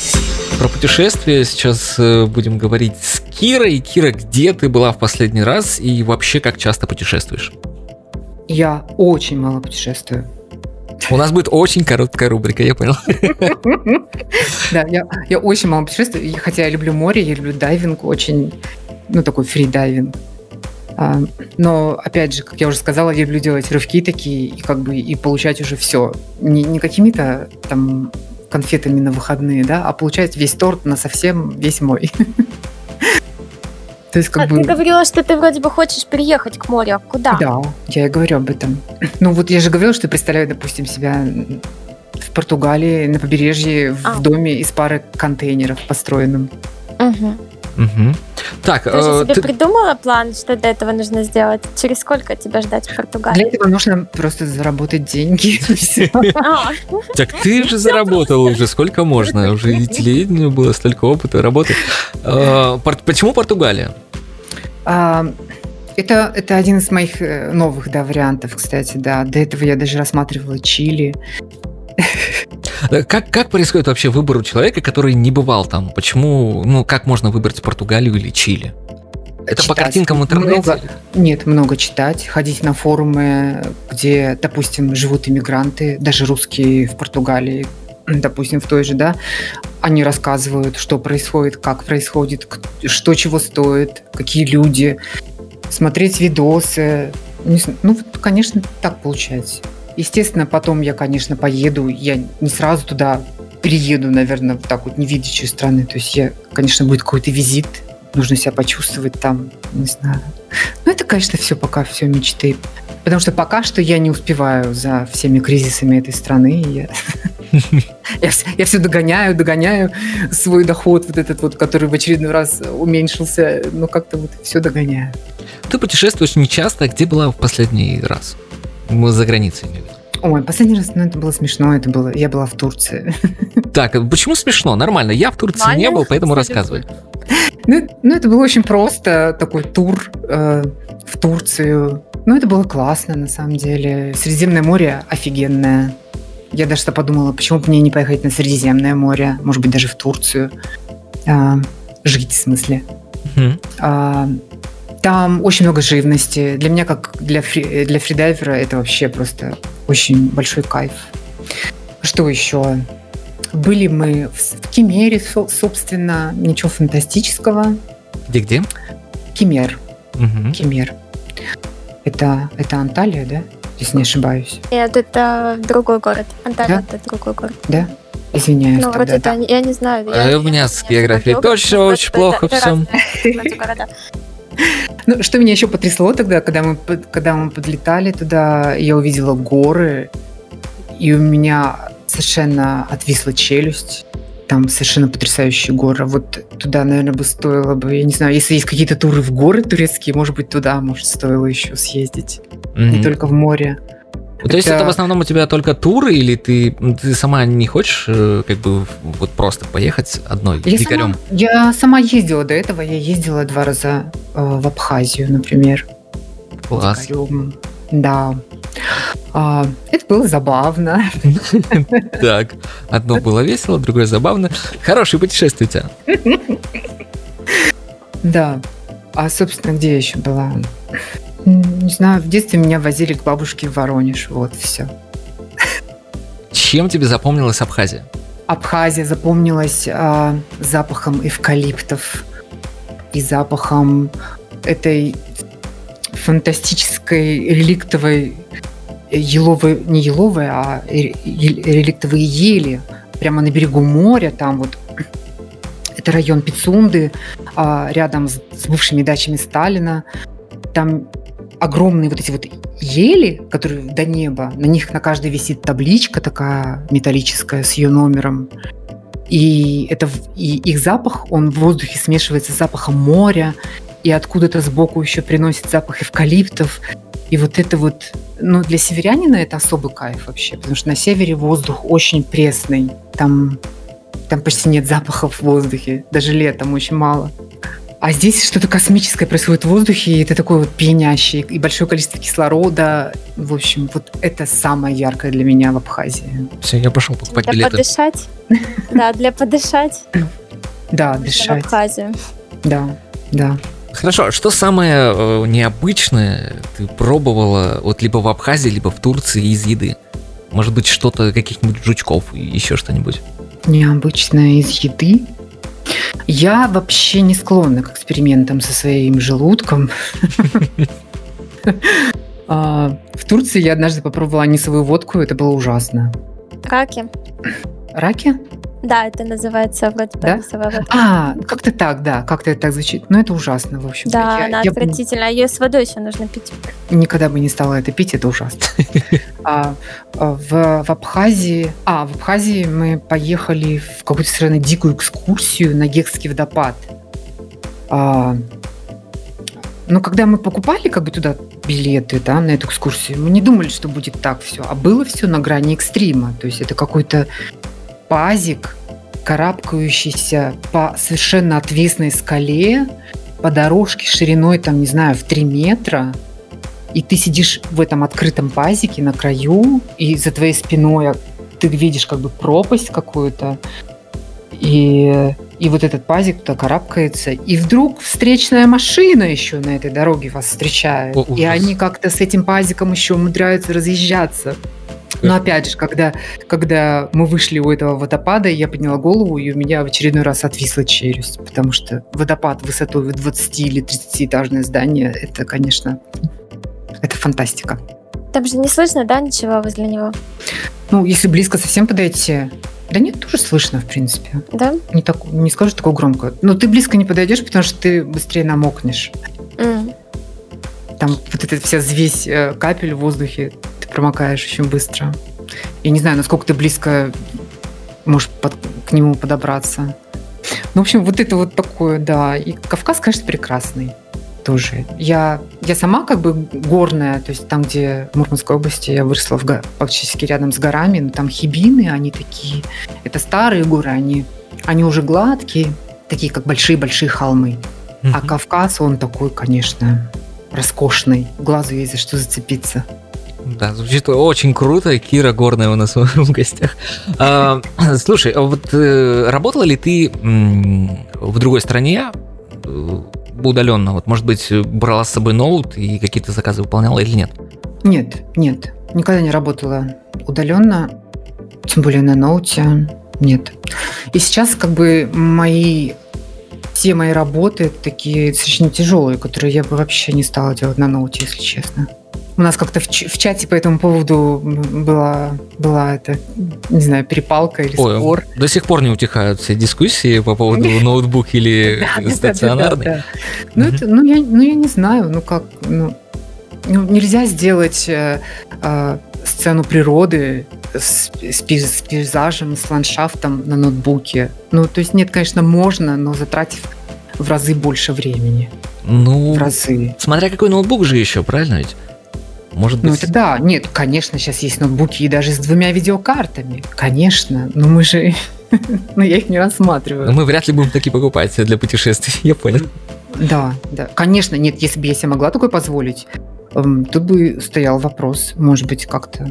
Про путешествия сейчас э, будем говорить с Кирой. Кира, где ты была в последний раз и вообще как часто путешествуешь? Я очень мало путешествую. У нас будет очень короткая рубрика, я понял. Да, я, я очень мало путешествую, хотя я люблю море, я люблю дайвинг, очень, ну, такой фридайвинг. А, но, опять же, как я уже сказала, я люблю делать рывки такие и как бы и получать уже все. Не, не какими-то там конфетами на выходные, да, а получать весь торт на совсем весь мой. То есть, как а бы... Ты говорила, что ты вроде бы хочешь переехать к морю. А куда? Да, я и говорю об этом. Ну вот я же говорила, что представляю, допустим, себя в Португалии на побережье а. в доме из пары контейнеров построенным. Угу. Угу. Так, ты же э, себе ты... придумала план, что для этого нужно сделать? Через сколько тебя ждать в Португалии? Для этого нужно просто заработать деньги. А. Так ты же заработал уже, сколько можно? Уже и телевидению было столько опыта работы. Э, почему Португалия? А, это, это один из моих э, новых да, вариантов, кстати, да. До этого я даже рассматривала Чили. Э, как, как происходит вообще выбор у человека, который не бывал там? Почему, ну, как можно выбрать Португалию или Чили? Это читать. по картинкам в интернете? Много, нет, много читать, ходить на форумы, где, допустим, живут иммигранты, даже русские в Португалии, допустим, в той же, да, они рассказывают, что происходит, как происходит, что чего стоит, какие люди, смотреть видосы. Ну, конечно, так получается. Естественно, потом я, конечно, поеду. Я не сразу туда перееду, наверное, вот так вот невидящей страны. То есть я, конечно, будет какой-то визит. Нужно себя почувствовать там, не знаю. Ну, это, конечно, все пока все мечты. Потому что пока что я не успеваю за всеми кризисами этой страны. Я, все догоняю, догоняю свой доход, вот этот вот, который в очередной раз уменьшился. Ну, как-то вот все догоняю. Ты путешествуешь нечасто. Где была в последний раз? Мы за границей имею Ой, последний раз, ну, это было смешно, это было, я была в Турции. Так, а почему смешно? Нормально, я в Турции Нормально? не был, поэтому рассказывай. Ну, ну, это было очень просто, такой тур э, в Турцию. Ну, это было классно, на самом деле. Средиземное море офигенное. Я даже что подумала, почему бы мне не поехать на Средиземное море, может быть, даже в Турцию. Э, жить, в смысле. Угу. Э, там очень много живности. Для меня, как для, фри, для фридайвера, это вообще просто очень большой кайф. Что еще? Были мы в Кемере, собственно, ничего фантастического. Где-где? Кемер. Угу. Кемер. Это, это Анталия, да? Если не ошибаюсь. Нет, это другой город. Анталия да? это другой город. Да? Извиняюсь. Ну, вроде да. я не знаю. Я, а у меня с географией точно очень плохо все. Ну, что меня еще потрясло тогда, когда мы, когда мы подлетали туда, я увидела горы, и у меня совершенно отвисла челюсть. Там совершенно потрясающие горы. Вот туда, наверное, бы стоило бы, я не знаю, если есть какие-то туры в горы турецкие, может быть, туда, может, стоило еще съездить. Mm-hmm. Не только в море. Это... То есть это в основном у тебя только туры, или ты, ты сама не хочешь э, как бы вот просто поехать одной я дикарем? Сама, я сама ездила до этого, я ездила два раза э, в Абхазию, например. Класс. Дикарем. Да. А, это было забавно. Так, одно было весело, другое забавно. Хорошее путешествие у тебя. Да. А, собственно, где я еще была? Не знаю, в детстве меня возили к бабушке в Воронеж. Вот, все. Чем тебе запомнилась Абхазия? Абхазия запомнилась э, запахом эвкалиптов и запахом этой фантастической реликтовой еловой, не еловой, а реликтовой ели прямо на берегу моря, там вот это район Пицунды, а, рядом с бывшими дачами Сталина. Там огромные вот эти вот ели, которые до неба, на них на каждой висит табличка такая металлическая с ее номером. И, это, и их запах, он в воздухе смешивается с запахом моря, и откуда-то сбоку еще приносит запах эвкалиптов. И вот это вот, ну, для северянина это особый кайф вообще, потому что на севере воздух очень пресный. Там, там почти нет запахов в воздухе, даже летом очень мало. А здесь что-то космическое происходит в воздухе, и это такой вот пьянящий, и большое количество кислорода. В общем, вот это самое яркое для меня в Абхазии. Все, я пошел покупать Для билеты. подышать. Да, для подышать Да, в дышать. Абхазию. Да, да. Хорошо, а что самое э, необычное ты пробовала вот либо в Абхазии, либо в Турции из еды? Может быть, что-то, каких-нибудь жучков, и еще что-нибудь? Необычное из еды. Я вообще не склонна к экспериментам со своим желудком. А, В Турции я однажды попробовала анисовую водку, это было ужасно. Раки. Раки? Да, это называется вроде Да? рисовая водка. А, как-то так, да, как-то это так звучит. Но это ужасно, в общем. Да, я, она я отвратительная. Ее с водой еще нужно пить. никогда бы не стала это пить, это ужасно. А, а, в, в Абхазии, а в Абхазии мы поехали в какую-то совершенно дикую экскурсию на Гекский водопад. А, ну, когда мы покупали как бы туда билеты, да, на эту экскурсию, мы не думали, что будет так все, а было все на грани экстрима. То есть это какой-то пазик, карабкающийся по совершенно отвесной скале, по дорожке шириной, там, не знаю, в 3 метра, и ты сидишь в этом открытом пазике на краю, и за твоей спиной ты видишь как бы пропасть какую-то, и, и вот этот пазик туда карабкается, и вдруг встречная машина еще на этой дороге вас встречает, О, и они как-то с этим пазиком еще умудряются разъезжаться. Но опять же, когда, когда мы вышли у этого водопада, я подняла голову, и у меня в очередной раз отвисла челюсть, потому что водопад высотой в 20 или 30 этажное здание, это, конечно, это фантастика. Там же не слышно, да, ничего возле него? Ну, если близко совсем подойти, да нет, тоже слышно, в принципе. Да? Не, так, не скажу такое громко. Но ты близко не подойдешь, потому что ты быстрее намокнешь. М. Там вот эта вся взвесь э, капель в воздухе, ты промокаешь очень быстро. Я не знаю, насколько ты близко можешь под- к нему подобраться. Ну, в общем, вот это вот такое, да. И Кавказ, конечно, прекрасный тоже. Я, я сама как бы горная, то есть там, где в Мурманской области я выросла в, практически рядом с горами, но там хибины, они такие, это старые горы, они, они уже гладкие, такие как большие-большие холмы. А Мгм. Кавказ, он такой, конечно, роскошный. Глазу есть за что зацепиться. Да, звучит очень круто. Кира Горная у нас в гостях. А, слушай, а вот э, работала ли ты в другой стране э, удаленно? Вот, может быть, брала с собой ноут и какие-то заказы выполняла или нет? Нет, нет, никогда не работала удаленно, тем более на ноуте. Нет. И сейчас как бы мои все мои работы такие достаточно тяжелые, которые я бы вообще не стала делать на ноуте, если честно. У нас как-то в, в чате по этому поводу была, была это, не знаю, перепалка или Ой, спор. до сих пор не утихают все дискуссии по поводу ноутбук или стационарный. Ну, это, ну, я, ну, я не знаю, ну как, ну, ну, нельзя сделать э, э, сцену природы с, с с пейзажем, с ландшафтом на ноутбуке. Ну, то есть нет, конечно, можно, но затратив в разы больше времени. Ну, В разы. смотря какой ноутбук же еще, правильно ведь? Может Ну, быть, это да, нет, конечно, сейчас есть ноутбуки и даже с двумя видеокартами. Конечно, но мы же... Ну, я их не рассматриваю. мы вряд ли будем такие покупать для путешествий, я понял. Да, да. Конечно, нет, если бы я себе могла такое позволить, тут бы стоял вопрос, может быть, как-то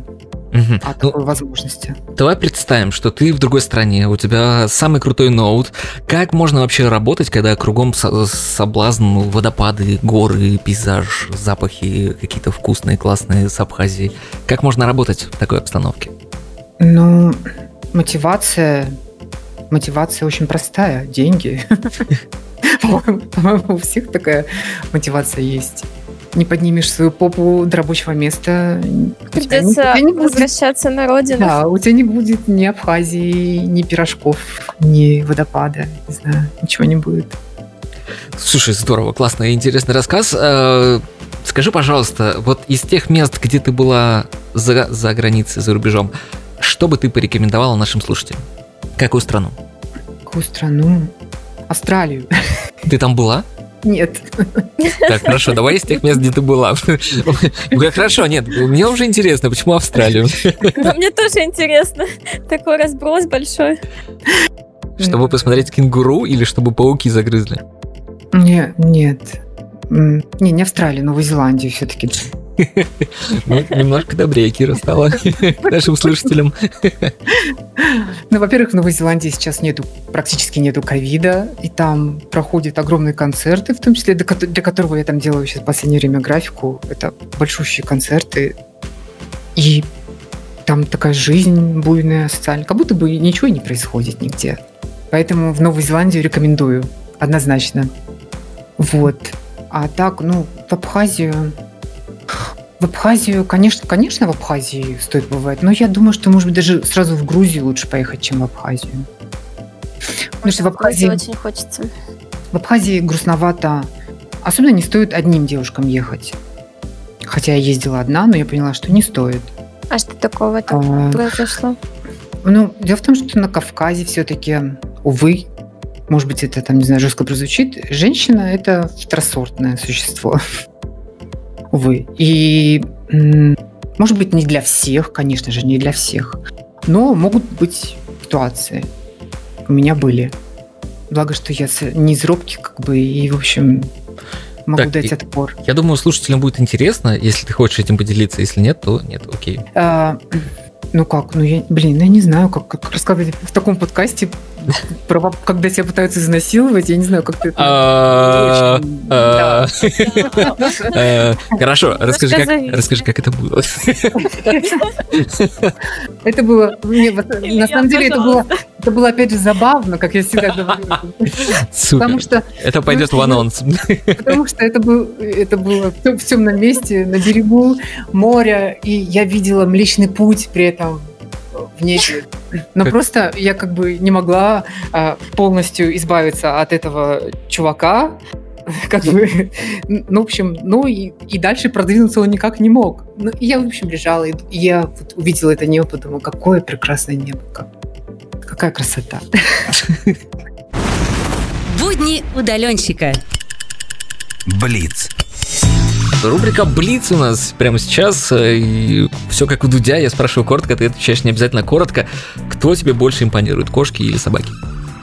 о Ну, такой возможности. Давай представим, что ты в другой стране, у тебя самый крутой ноут. Как можно вообще работать, когда кругом со- соблазн, водопады, горы, пейзаж, запахи какие-то вкусные, классные с Абхазии? Как можно работать в такой обстановке? Ну, мотивация... Мотивация очень простая. Деньги. По-моему, у всех такая мотивация есть. Не поднимешь свою попу до рабочего места, у тебя не- у Придется тебя не будет возвращаться на родину. Да, у тебя не будет ни Абхазии, ни пирожков, ни водопада, не знаю, ничего не будет. Слушай, здорово, классный и интересный рассказ. Э, Скажи, пожалуйста, вот из тех мест, где ты была за, за границей, за рубежом, что бы ты порекомендовала нашим слушателям? Какую страну? Какую страну? Австралию. Ты там была? Нет. Так, хорошо, давай из тех мест, где ты была. Ну, Хорошо, нет, мне уже интересно, почему Австралию? Да, мне тоже интересно. Такой разброс большой. Чтобы посмотреть кенгуру или чтобы пауки загрызли? Не, нет. М, Не, не Австралию, Новую Зеландию все-таки. Ну, немножко добрее Кира стала нашим слушателям. Ну, во-первых, в Новой Зеландии сейчас нету, практически нету ковида, и там проходят огромные концерты, в том числе для, кото- для которого я там делаю сейчас в последнее время графику. Это большущие концерты. И там такая жизнь буйная, социальная. Как будто бы ничего не происходит нигде. Поэтому в Новую Зеландию рекомендую. Однозначно. Вот. А так, ну, в Абхазию... В Абхазию, конечно, конечно, в Абхазии стоит бывать, но я думаю, что, может быть, даже сразу в Грузию лучше поехать, чем в Абхазию. Потому что в Абхазии, очень хочется. в Абхазии грустновато. Особенно не стоит одним девушкам ехать. Хотя я ездила одна, но я поняла, что не стоит. А что такого там А, произошло? Ну, дело в том, что на Кавказе все-таки, увы, может быть, это там, не знаю, жестко прозвучит, женщина – это второсортное существо. Увы. И, может быть, не для всех, конечно же, не для всех, но могут быть ситуации. У меня были. Благо, что я не из робких, как бы, и, в общем, могу Так, дать отпор. Я думаю, слушателям будет интересно, если ты хочешь этим поделиться, если нет, то нет, окей. А, ну как, ну я, блин, я не знаю, как, как рассказывать в таком подкасте, про, когда тебя пытаются изнасиловать, я не знаю, как ты это... А, Очень, а, Хорошо, расскажи, как, Расскажи. расскажи, как это было. Это было, на самом деле это было, это было опять же забавно, как я всегда говорю, Супер. потому что, Это пойдет в анонс. потому что это, был, это было в темном месте, на берегу моря, и я видела Млечный Путь при этом в небе. Но просто я как бы не могла а, полностью избавиться от этого чувака, как бы, ну, в общем, ну и, и дальше продвинуться он никак не мог. Ну, и я, в общем, лежала, и и я вот увидела это небо, подумала, какое прекрасное небо, как- какая красота. Будни удаленщика. Блиц. Рубрика Блиц у нас прямо сейчас. все как у Дудя. Я спрашиваю коротко, ты отвечаешь не обязательно коротко. Кто тебе больше импонирует, кошки или собаки?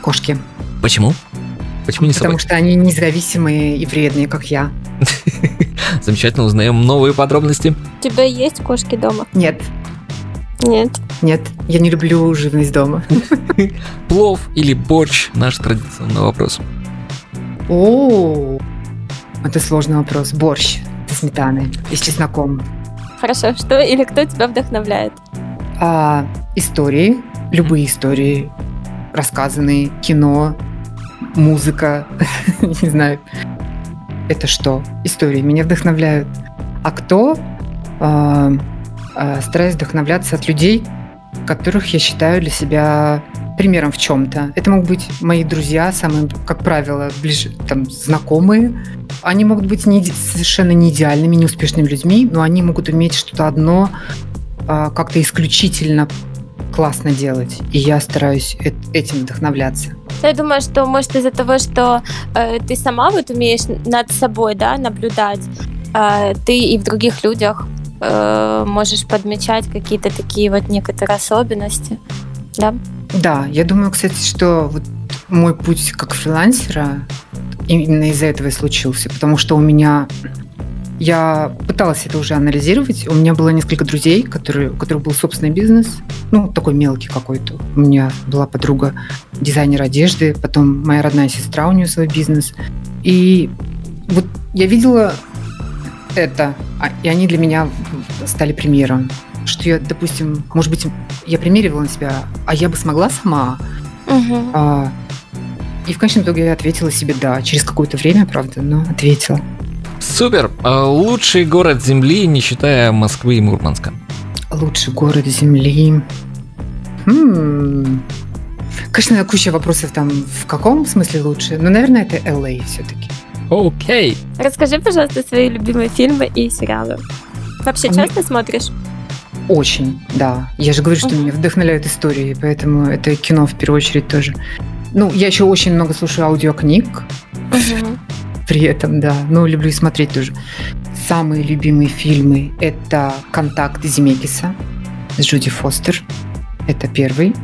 Кошки. Почему? Почему не Потому собаки? что они независимые и вредные, как я. Замечательно, узнаем новые подробности. У тебя есть кошки дома? Нет, Нет. нет, я не люблю живность дома. Плов или борщ? Наш традиционный вопрос. О, это сложный вопрос. Борщ со сметаной и с чесноком. Хорошо, что или кто тебя вдохновляет? А, истории, любые истории, рассказанные, кино, музыка, не знаю. Это что? Истории меня вдохновляют. А кто? А, а, стараюсь вдохновляться от людей, которых я считаю для себя примером в чем-то. Это могут быть мои друзья, самые, как правило, ближе, там, знакомые. Они могут быть не, совершенно не идеальными, неуспешными людьми, но они могут уметь что-то одно а, как-то исключительно классно делать. И я стараюсь эт- этим вдохновляться. Я думаю, что может из-за того, что э, ты сама вот умеешь над собой, да, наблюдать, э, ты и в других людях э, можешь подмечать какие-то такие вот некоторые особенности, да? Да, я думаю, кстати, что вот мой путь как фрилансера именно из-за этого и случился, потому что у меня я пыталась это уже анализировать. У меня было несколько друзей, которые, у которых был собственный бизнес, ну, такой мелкий какой-то. У меня была подруга дизайнер одежды, потом моя родная сестра, у нее свой бизнес. И вот я видела это, а- и они для меня стали примером. Что я, допустим, может быть, я примеривала на себя, а я бы смогла сама. Мгм. А, и в конечном итоге я ответила себе да. Через какое-то время, правда, но ответила. Супер. А Лучший город Земли, не считая Москвы и Мурманска. Лучший город Земли. Хм. Конечно, куча вопросов там, в каком смысле лучше, но, наверное, это LA все-таки. Окей. Расскажи, пожалуйста, свои любимые фильмы и сериалы. Вообще А часто смотришь? Очень, да. Я же говорю, что меня вдохновляют истории, поэтому это кино в первую очередь тоже. Ну, я еще очень много слушаю аудиокниг, при этом, да. Но люблю и смотреть тоже. Самые любимые фильмы – это «Контакт» Земекиса с Джуди Фостер. Это первый.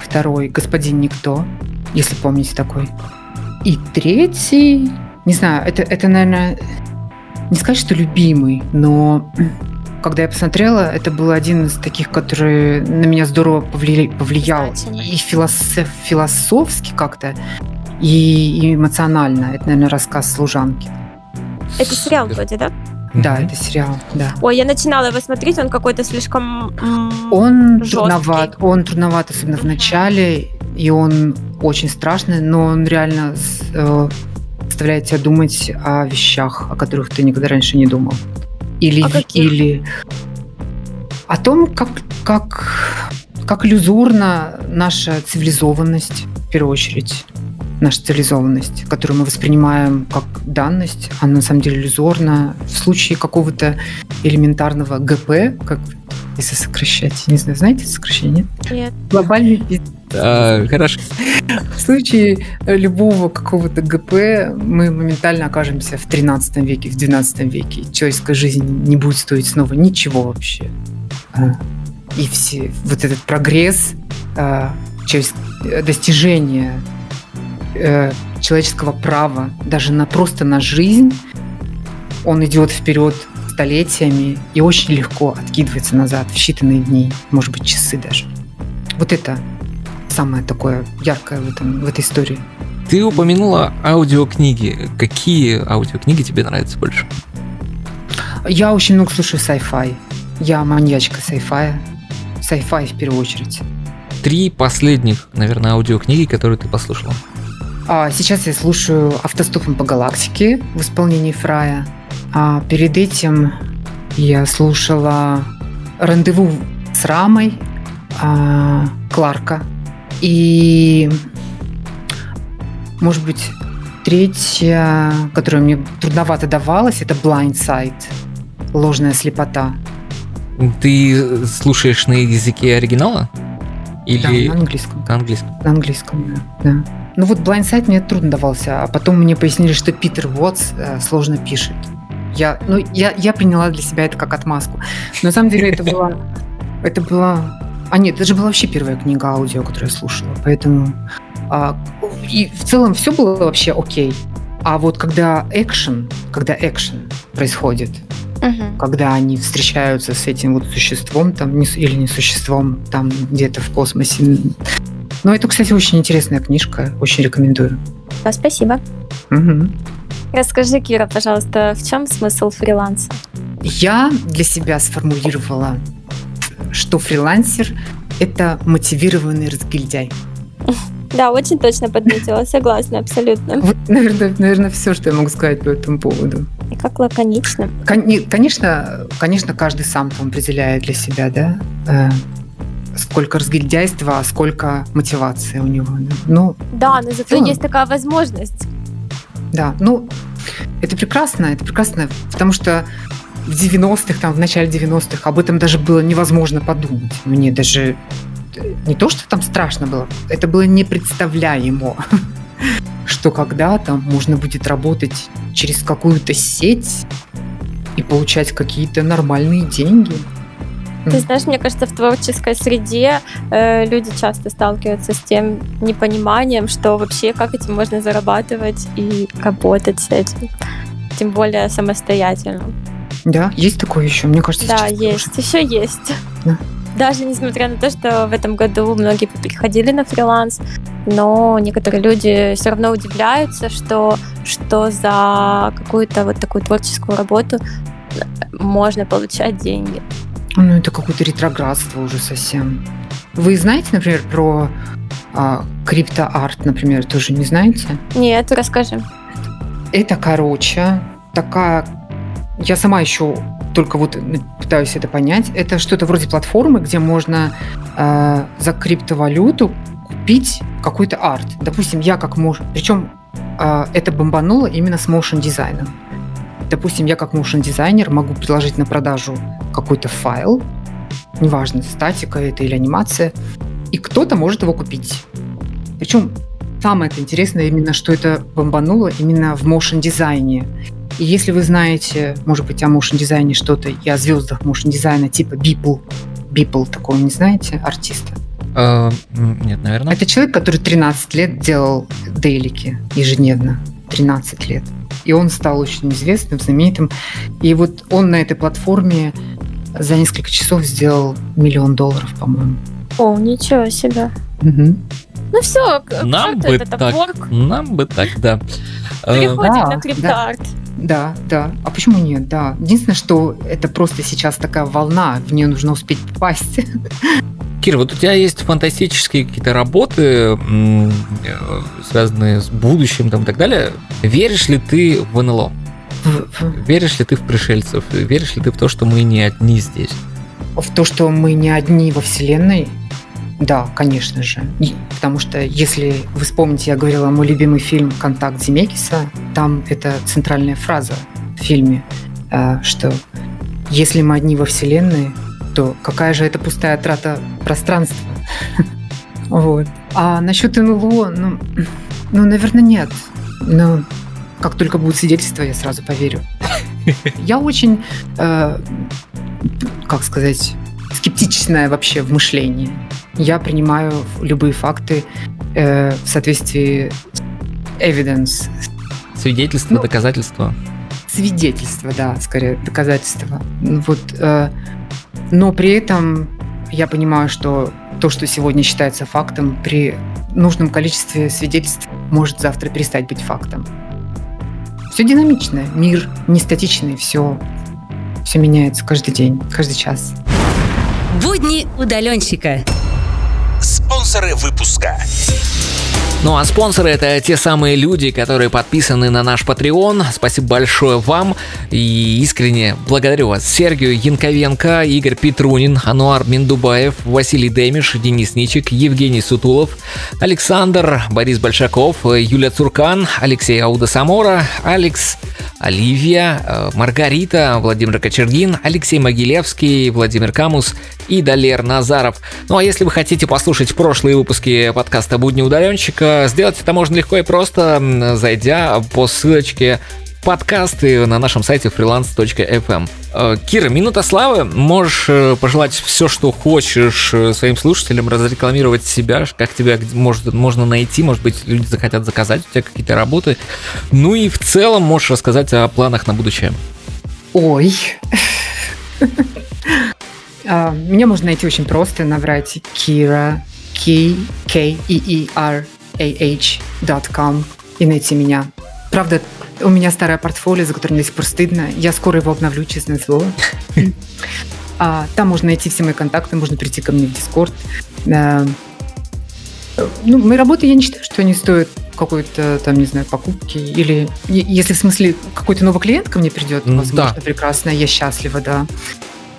Второй – «Господин Никто», если помните такой. И третий не знаю, это, это, наверное, не сказать, что любимый, но когда я посмотрела, это был один из таких, который на меня здорово повли... повлиял и философ... философски как-то, и эмоционально. Это, наверное, рассказ служанки. Это сериал вроде, да? Да, это сериал, да. Ой, я начинала его смотреть, он какой-то слишком Он жесткий. трудноват, он трудноват, особенно в начале, и он очень страшный, но он реально э, заставляет тебя думать о вещах, о которых ты никогда раньше не думал. Или, а или о том, как, как, как иллюзорна наша цивилизованность, в первую очередь наша цивилизованность, которую мы воспринимаем как данность, она на самом деле иллюзорна. В случае какого-то элементарного ГП, как если сокращать, не знаю, знаете сокращение? Нет. Глобальный а, хорошо. В случае любого какого-то ГП мы моментально окажемся в 13 веке, в 12 веке. Человеческая жизнь не будет стоить снова ничего вообще. А, и все, вот этот прогресс, а, достижение э, человеческого права даже на просто на жизнь, он идет вперед столетиями и очень легко откидывается назад в считанные дни, может быть, часы даже. Вот это самое такое яркое в, этом, в этой истории. Ты упомянула аудиокниги. Какие аудиокниги тебе нравятся больше? Я очень много слушаю sci-fi. Я маньячка sci-fi. Sci-fi в первую очередь. Три последних, наверное, аудиокниги, которые ты послушала. А сейчас я слушаю «Автостопом по галактике» в исполнении Фрая. А перед этим я слушала «Рандеву с Рамой» а, Кларка. И, может быть, третья, которая мне трудновато давалась, это «Blind Sight» ложная слепота. Ты слушаешь на языке оригинала? Или да, на английском. На английском. На английском, да. да. Ну вот Blindside мне трудно давался, а потом мне пояснили, что Питер Уотс э, сложно пишет. Я, ну, я, я приняла для себя это как отмазку. Но на самом деле это была... Это была... А нет, это же была вообще первая книга аудио, которую я слушала. Поэтому... А, и в целом все было вообще окей. А вот когда экшен, когда экшен происходит, угу. когда они встречаются с этим вот существом там или не существом там где-то в космосе. Ну, это, кстати, очень интересная книжка, очень рекомендую. Да, спасибо. Угу. Расскажи, Кира, пожалуйста, в чем смысл фриланса? Я для себя сформулировала, что фрилансер – это мотивированный разгильдяй. Да, очень точно подметила, согласна, абсолютно. Вот, наверное, наверное, все, что я могу сказать по этому поводу. И как лаконично. Конечно, конечно, каждый сам там определяет для себя, да, э, сколько разгильдяйства, а сколько мотивации у него. Да? Ну, да, но зато ну, есть такая возможность. Да, ну, это прекрасно, это прекрасно, потому что в 90-х, там, в начале 90-х об этом даже было невозможно подумать. Мне даже не то, что там страшно было, это было непредставляемо, что когда-то можно будет работать через какую-то сеть и получать какие-то нормальные деньги. Ты знаешь, мне кажется, в творческой среде э, люди часто сталкиваются с тем непониманием, что вообще как этим можно зарабатывать и работать с этим, тем более самостоятельно. Да, есть такое еще, мне кажется. Да, есть, тоже. еще есть. Да даже несмотря на то, что в этом году многие приходили на фриланс, но некоторые люди все равно удивляются, что, что за какую-то вот такую творческую работу можно получать деньги. Ну, это какое-то ретроградство уже совсем. Вы знаете, например, про а, криптоарт, например, тоже не знаете? Нет, расскажи. Это, короче, такая... Я сама еще только вот пытаюсь это понять. Это что-то вроде платформы, где можно э, за криптовалюту купить какой-то арт. Допустим, я как муж... Причем э, это бомбануло именно с моушен дизайном. Допустим, я как моушен дизайнер могу предложить на продажу какой-то файл, неважно, статика это или анимация, и кто-то может его купить. Причем самое интересное именно, что это бомбануло именно в моушен дизайне. И если вы знаете, может быть, о моушен дизайне что-то и о звездах моушен дизайна типа Beeple, Beeple такого не знаете, артиста? Uh, нет, наверное. Это человек, который 13 лет делал дейлики ежедневно. 13 лет. и он стал очень известным, знаменитым. И вот он на этой платформе за несколько часов сделал миллион долларов, по-моему. О, ничего себе. Угу. Ну все, Нам бы это так. Upwork. Нам бы так, да. Э, Переходим да, на криптоарт. Да, да. А почему нет? Да. Единственное, что это просто сейчас такая волна, в нее нужно успеть попасть. Кир, вот у тебя есть фантастические какие-то работы, связанные с будущим там, и так далее. Веришь ли ты в НЛО? Веришь ли ты в пришельцев? Веришь ли ты в то, что мы не одни здесь? В то, что мы не одни во Вселенной, да, конечно же. И- Потому что, если вы вспомните, я говорила мой любимый фильм «Контакт Земекиса», там это центральная фраза в фильме, э, что если мы одни во Вселенной, то какая же это пустая трата пространства? Вот. А насчет НЛО, ну, ну, наверное, нет. Но как только будет свидетельство, я сразу поверю. Я очень, э, как сказать, скептичная вообще в мышлении. Я принимаю любые факты э, в соответствии с evidence, Свидетельство, Ну, доказательство? свидетельство, да, скорее доказательство. Ну Вот, э, но при этом я понимаю, что то, что сегодня считается фактом, при нужном количестве свидетельств может завтра перестать быть фактом. Все динамичное, мир не статичный, все, все меняется каждый день, каждый час. Будни удаленщика. Спонсоры выпуска. Ну а спонсоры это те самые люди, которые подписаны на наш Patreon. Спасибо большое вам и искренне благодарю вас. Сергей Янковенко, Игорь Петрунин, Ануар Миндубаев, Василий Демиш, Денис Ничик, Евгений Сутулов, Александр, Борис Большаков, Юлия Цуркан, Алексей Аудасамора, Алекс Оливия, э, Маргарита, Владимир Кочергин, Алексей Могилевский, Владимир Камус и Далер Назаров. Ну а если вы хотите послушать прошлые выпуски подкаста «Будни удаленщика», сделать это можно легко и просто, зайдя по ссылочке подкасты на нашем сайте freelance.fm. Э, Кира, минута славы. Можешь э, пожелать все, что хочешь э, своим слушателям, разрекламировать себя, как тебя может, можно найти, может быть, люди захотят заказать у тебя какие-то работы. Ну и в целом можешь рассказать о планах на будущее. Ой. А, Меня можно найти очень просто, набрать Kira, K, K, E, E, R, A, H, dot com и найти меня. Правда, у меня старое портфолио, за которым до сих пор стыдно. Я скоро его обновлю, честное слово. А, Там можно найти все мои контакты, можно прийти ко мне в Дискорд. Э, Ну, мои работы, я не считаю, что они стоят какой-то, там, не знаю, покупки. Или, если в смысле какой-то новый клиент ко мне придет, М, возможно, да. прекрасно, я счастлива, да.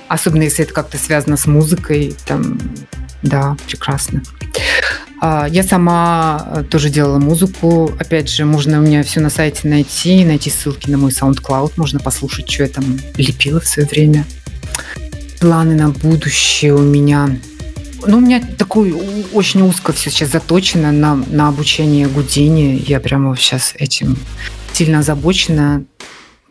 Особенно, если это как-то связано с музыкой, там, да, прекрасно. А, Я сама э, тоже делала музыку. Опять же, можно у меня все на сайте найти, найти ссылки на мой SoundCloud, можно послушать, что я там лепила в свое время. Планы на будущее у меня. Ну, у меня такой очень узко все сейчас заточено на, на обучение гудения. Я прямо сейчас этим сильно озабочена.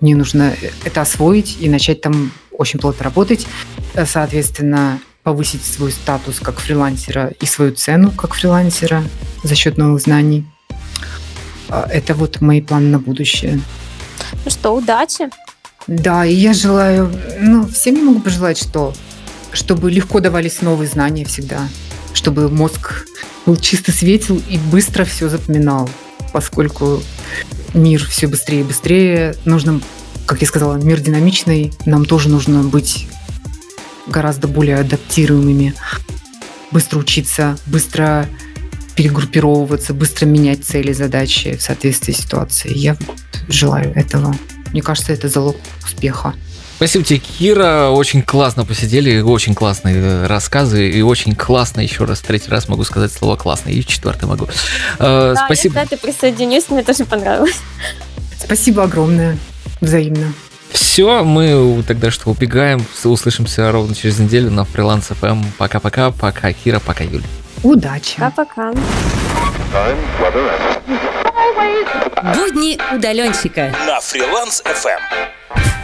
Мне нужно это освоить и начать там очень плотно работать. Э, Соответственно, повысить свой статус как фрилансера и свою цену как фрилансера за счет новых знаний. А, Это вот мои планы на будущее. Ну что, удачи. Да, и я желаю, ну, всем я могу пожелать, что чтобы легко давались новые знания всегда, чтобы мозг был чисто светил и быстро все запоминал, поскольку мир все быстрее и быстрее, нужно, как я сказала, мир динамичный, нам тоже нужно быть гораздо более адаптируемыми, быстро учиться, быстро перегруппировываться, быстро менять цели, задачи в соответствии с ситуацией. Я желаю этого. Мне кажется, это залог успеха. Спасибо тебе, Кира. Очень классно посидели, очень классные э, рассказы и очень классно, еще раз, третий раз могу сказать слово классно, и четвертый могу. Э, Да, Спасибо. я, кстати, присоединюсь, мне тоже понравилось. Спасибо огромное. Взаимно. Все, мы тогда что, убегаем, услышимся ровно через неделю на фриланс FM. Пока-пока, пока, Кира, пока, Юля. Удачи. Пока-пока. Будни удаленщика. На Фриланс FM.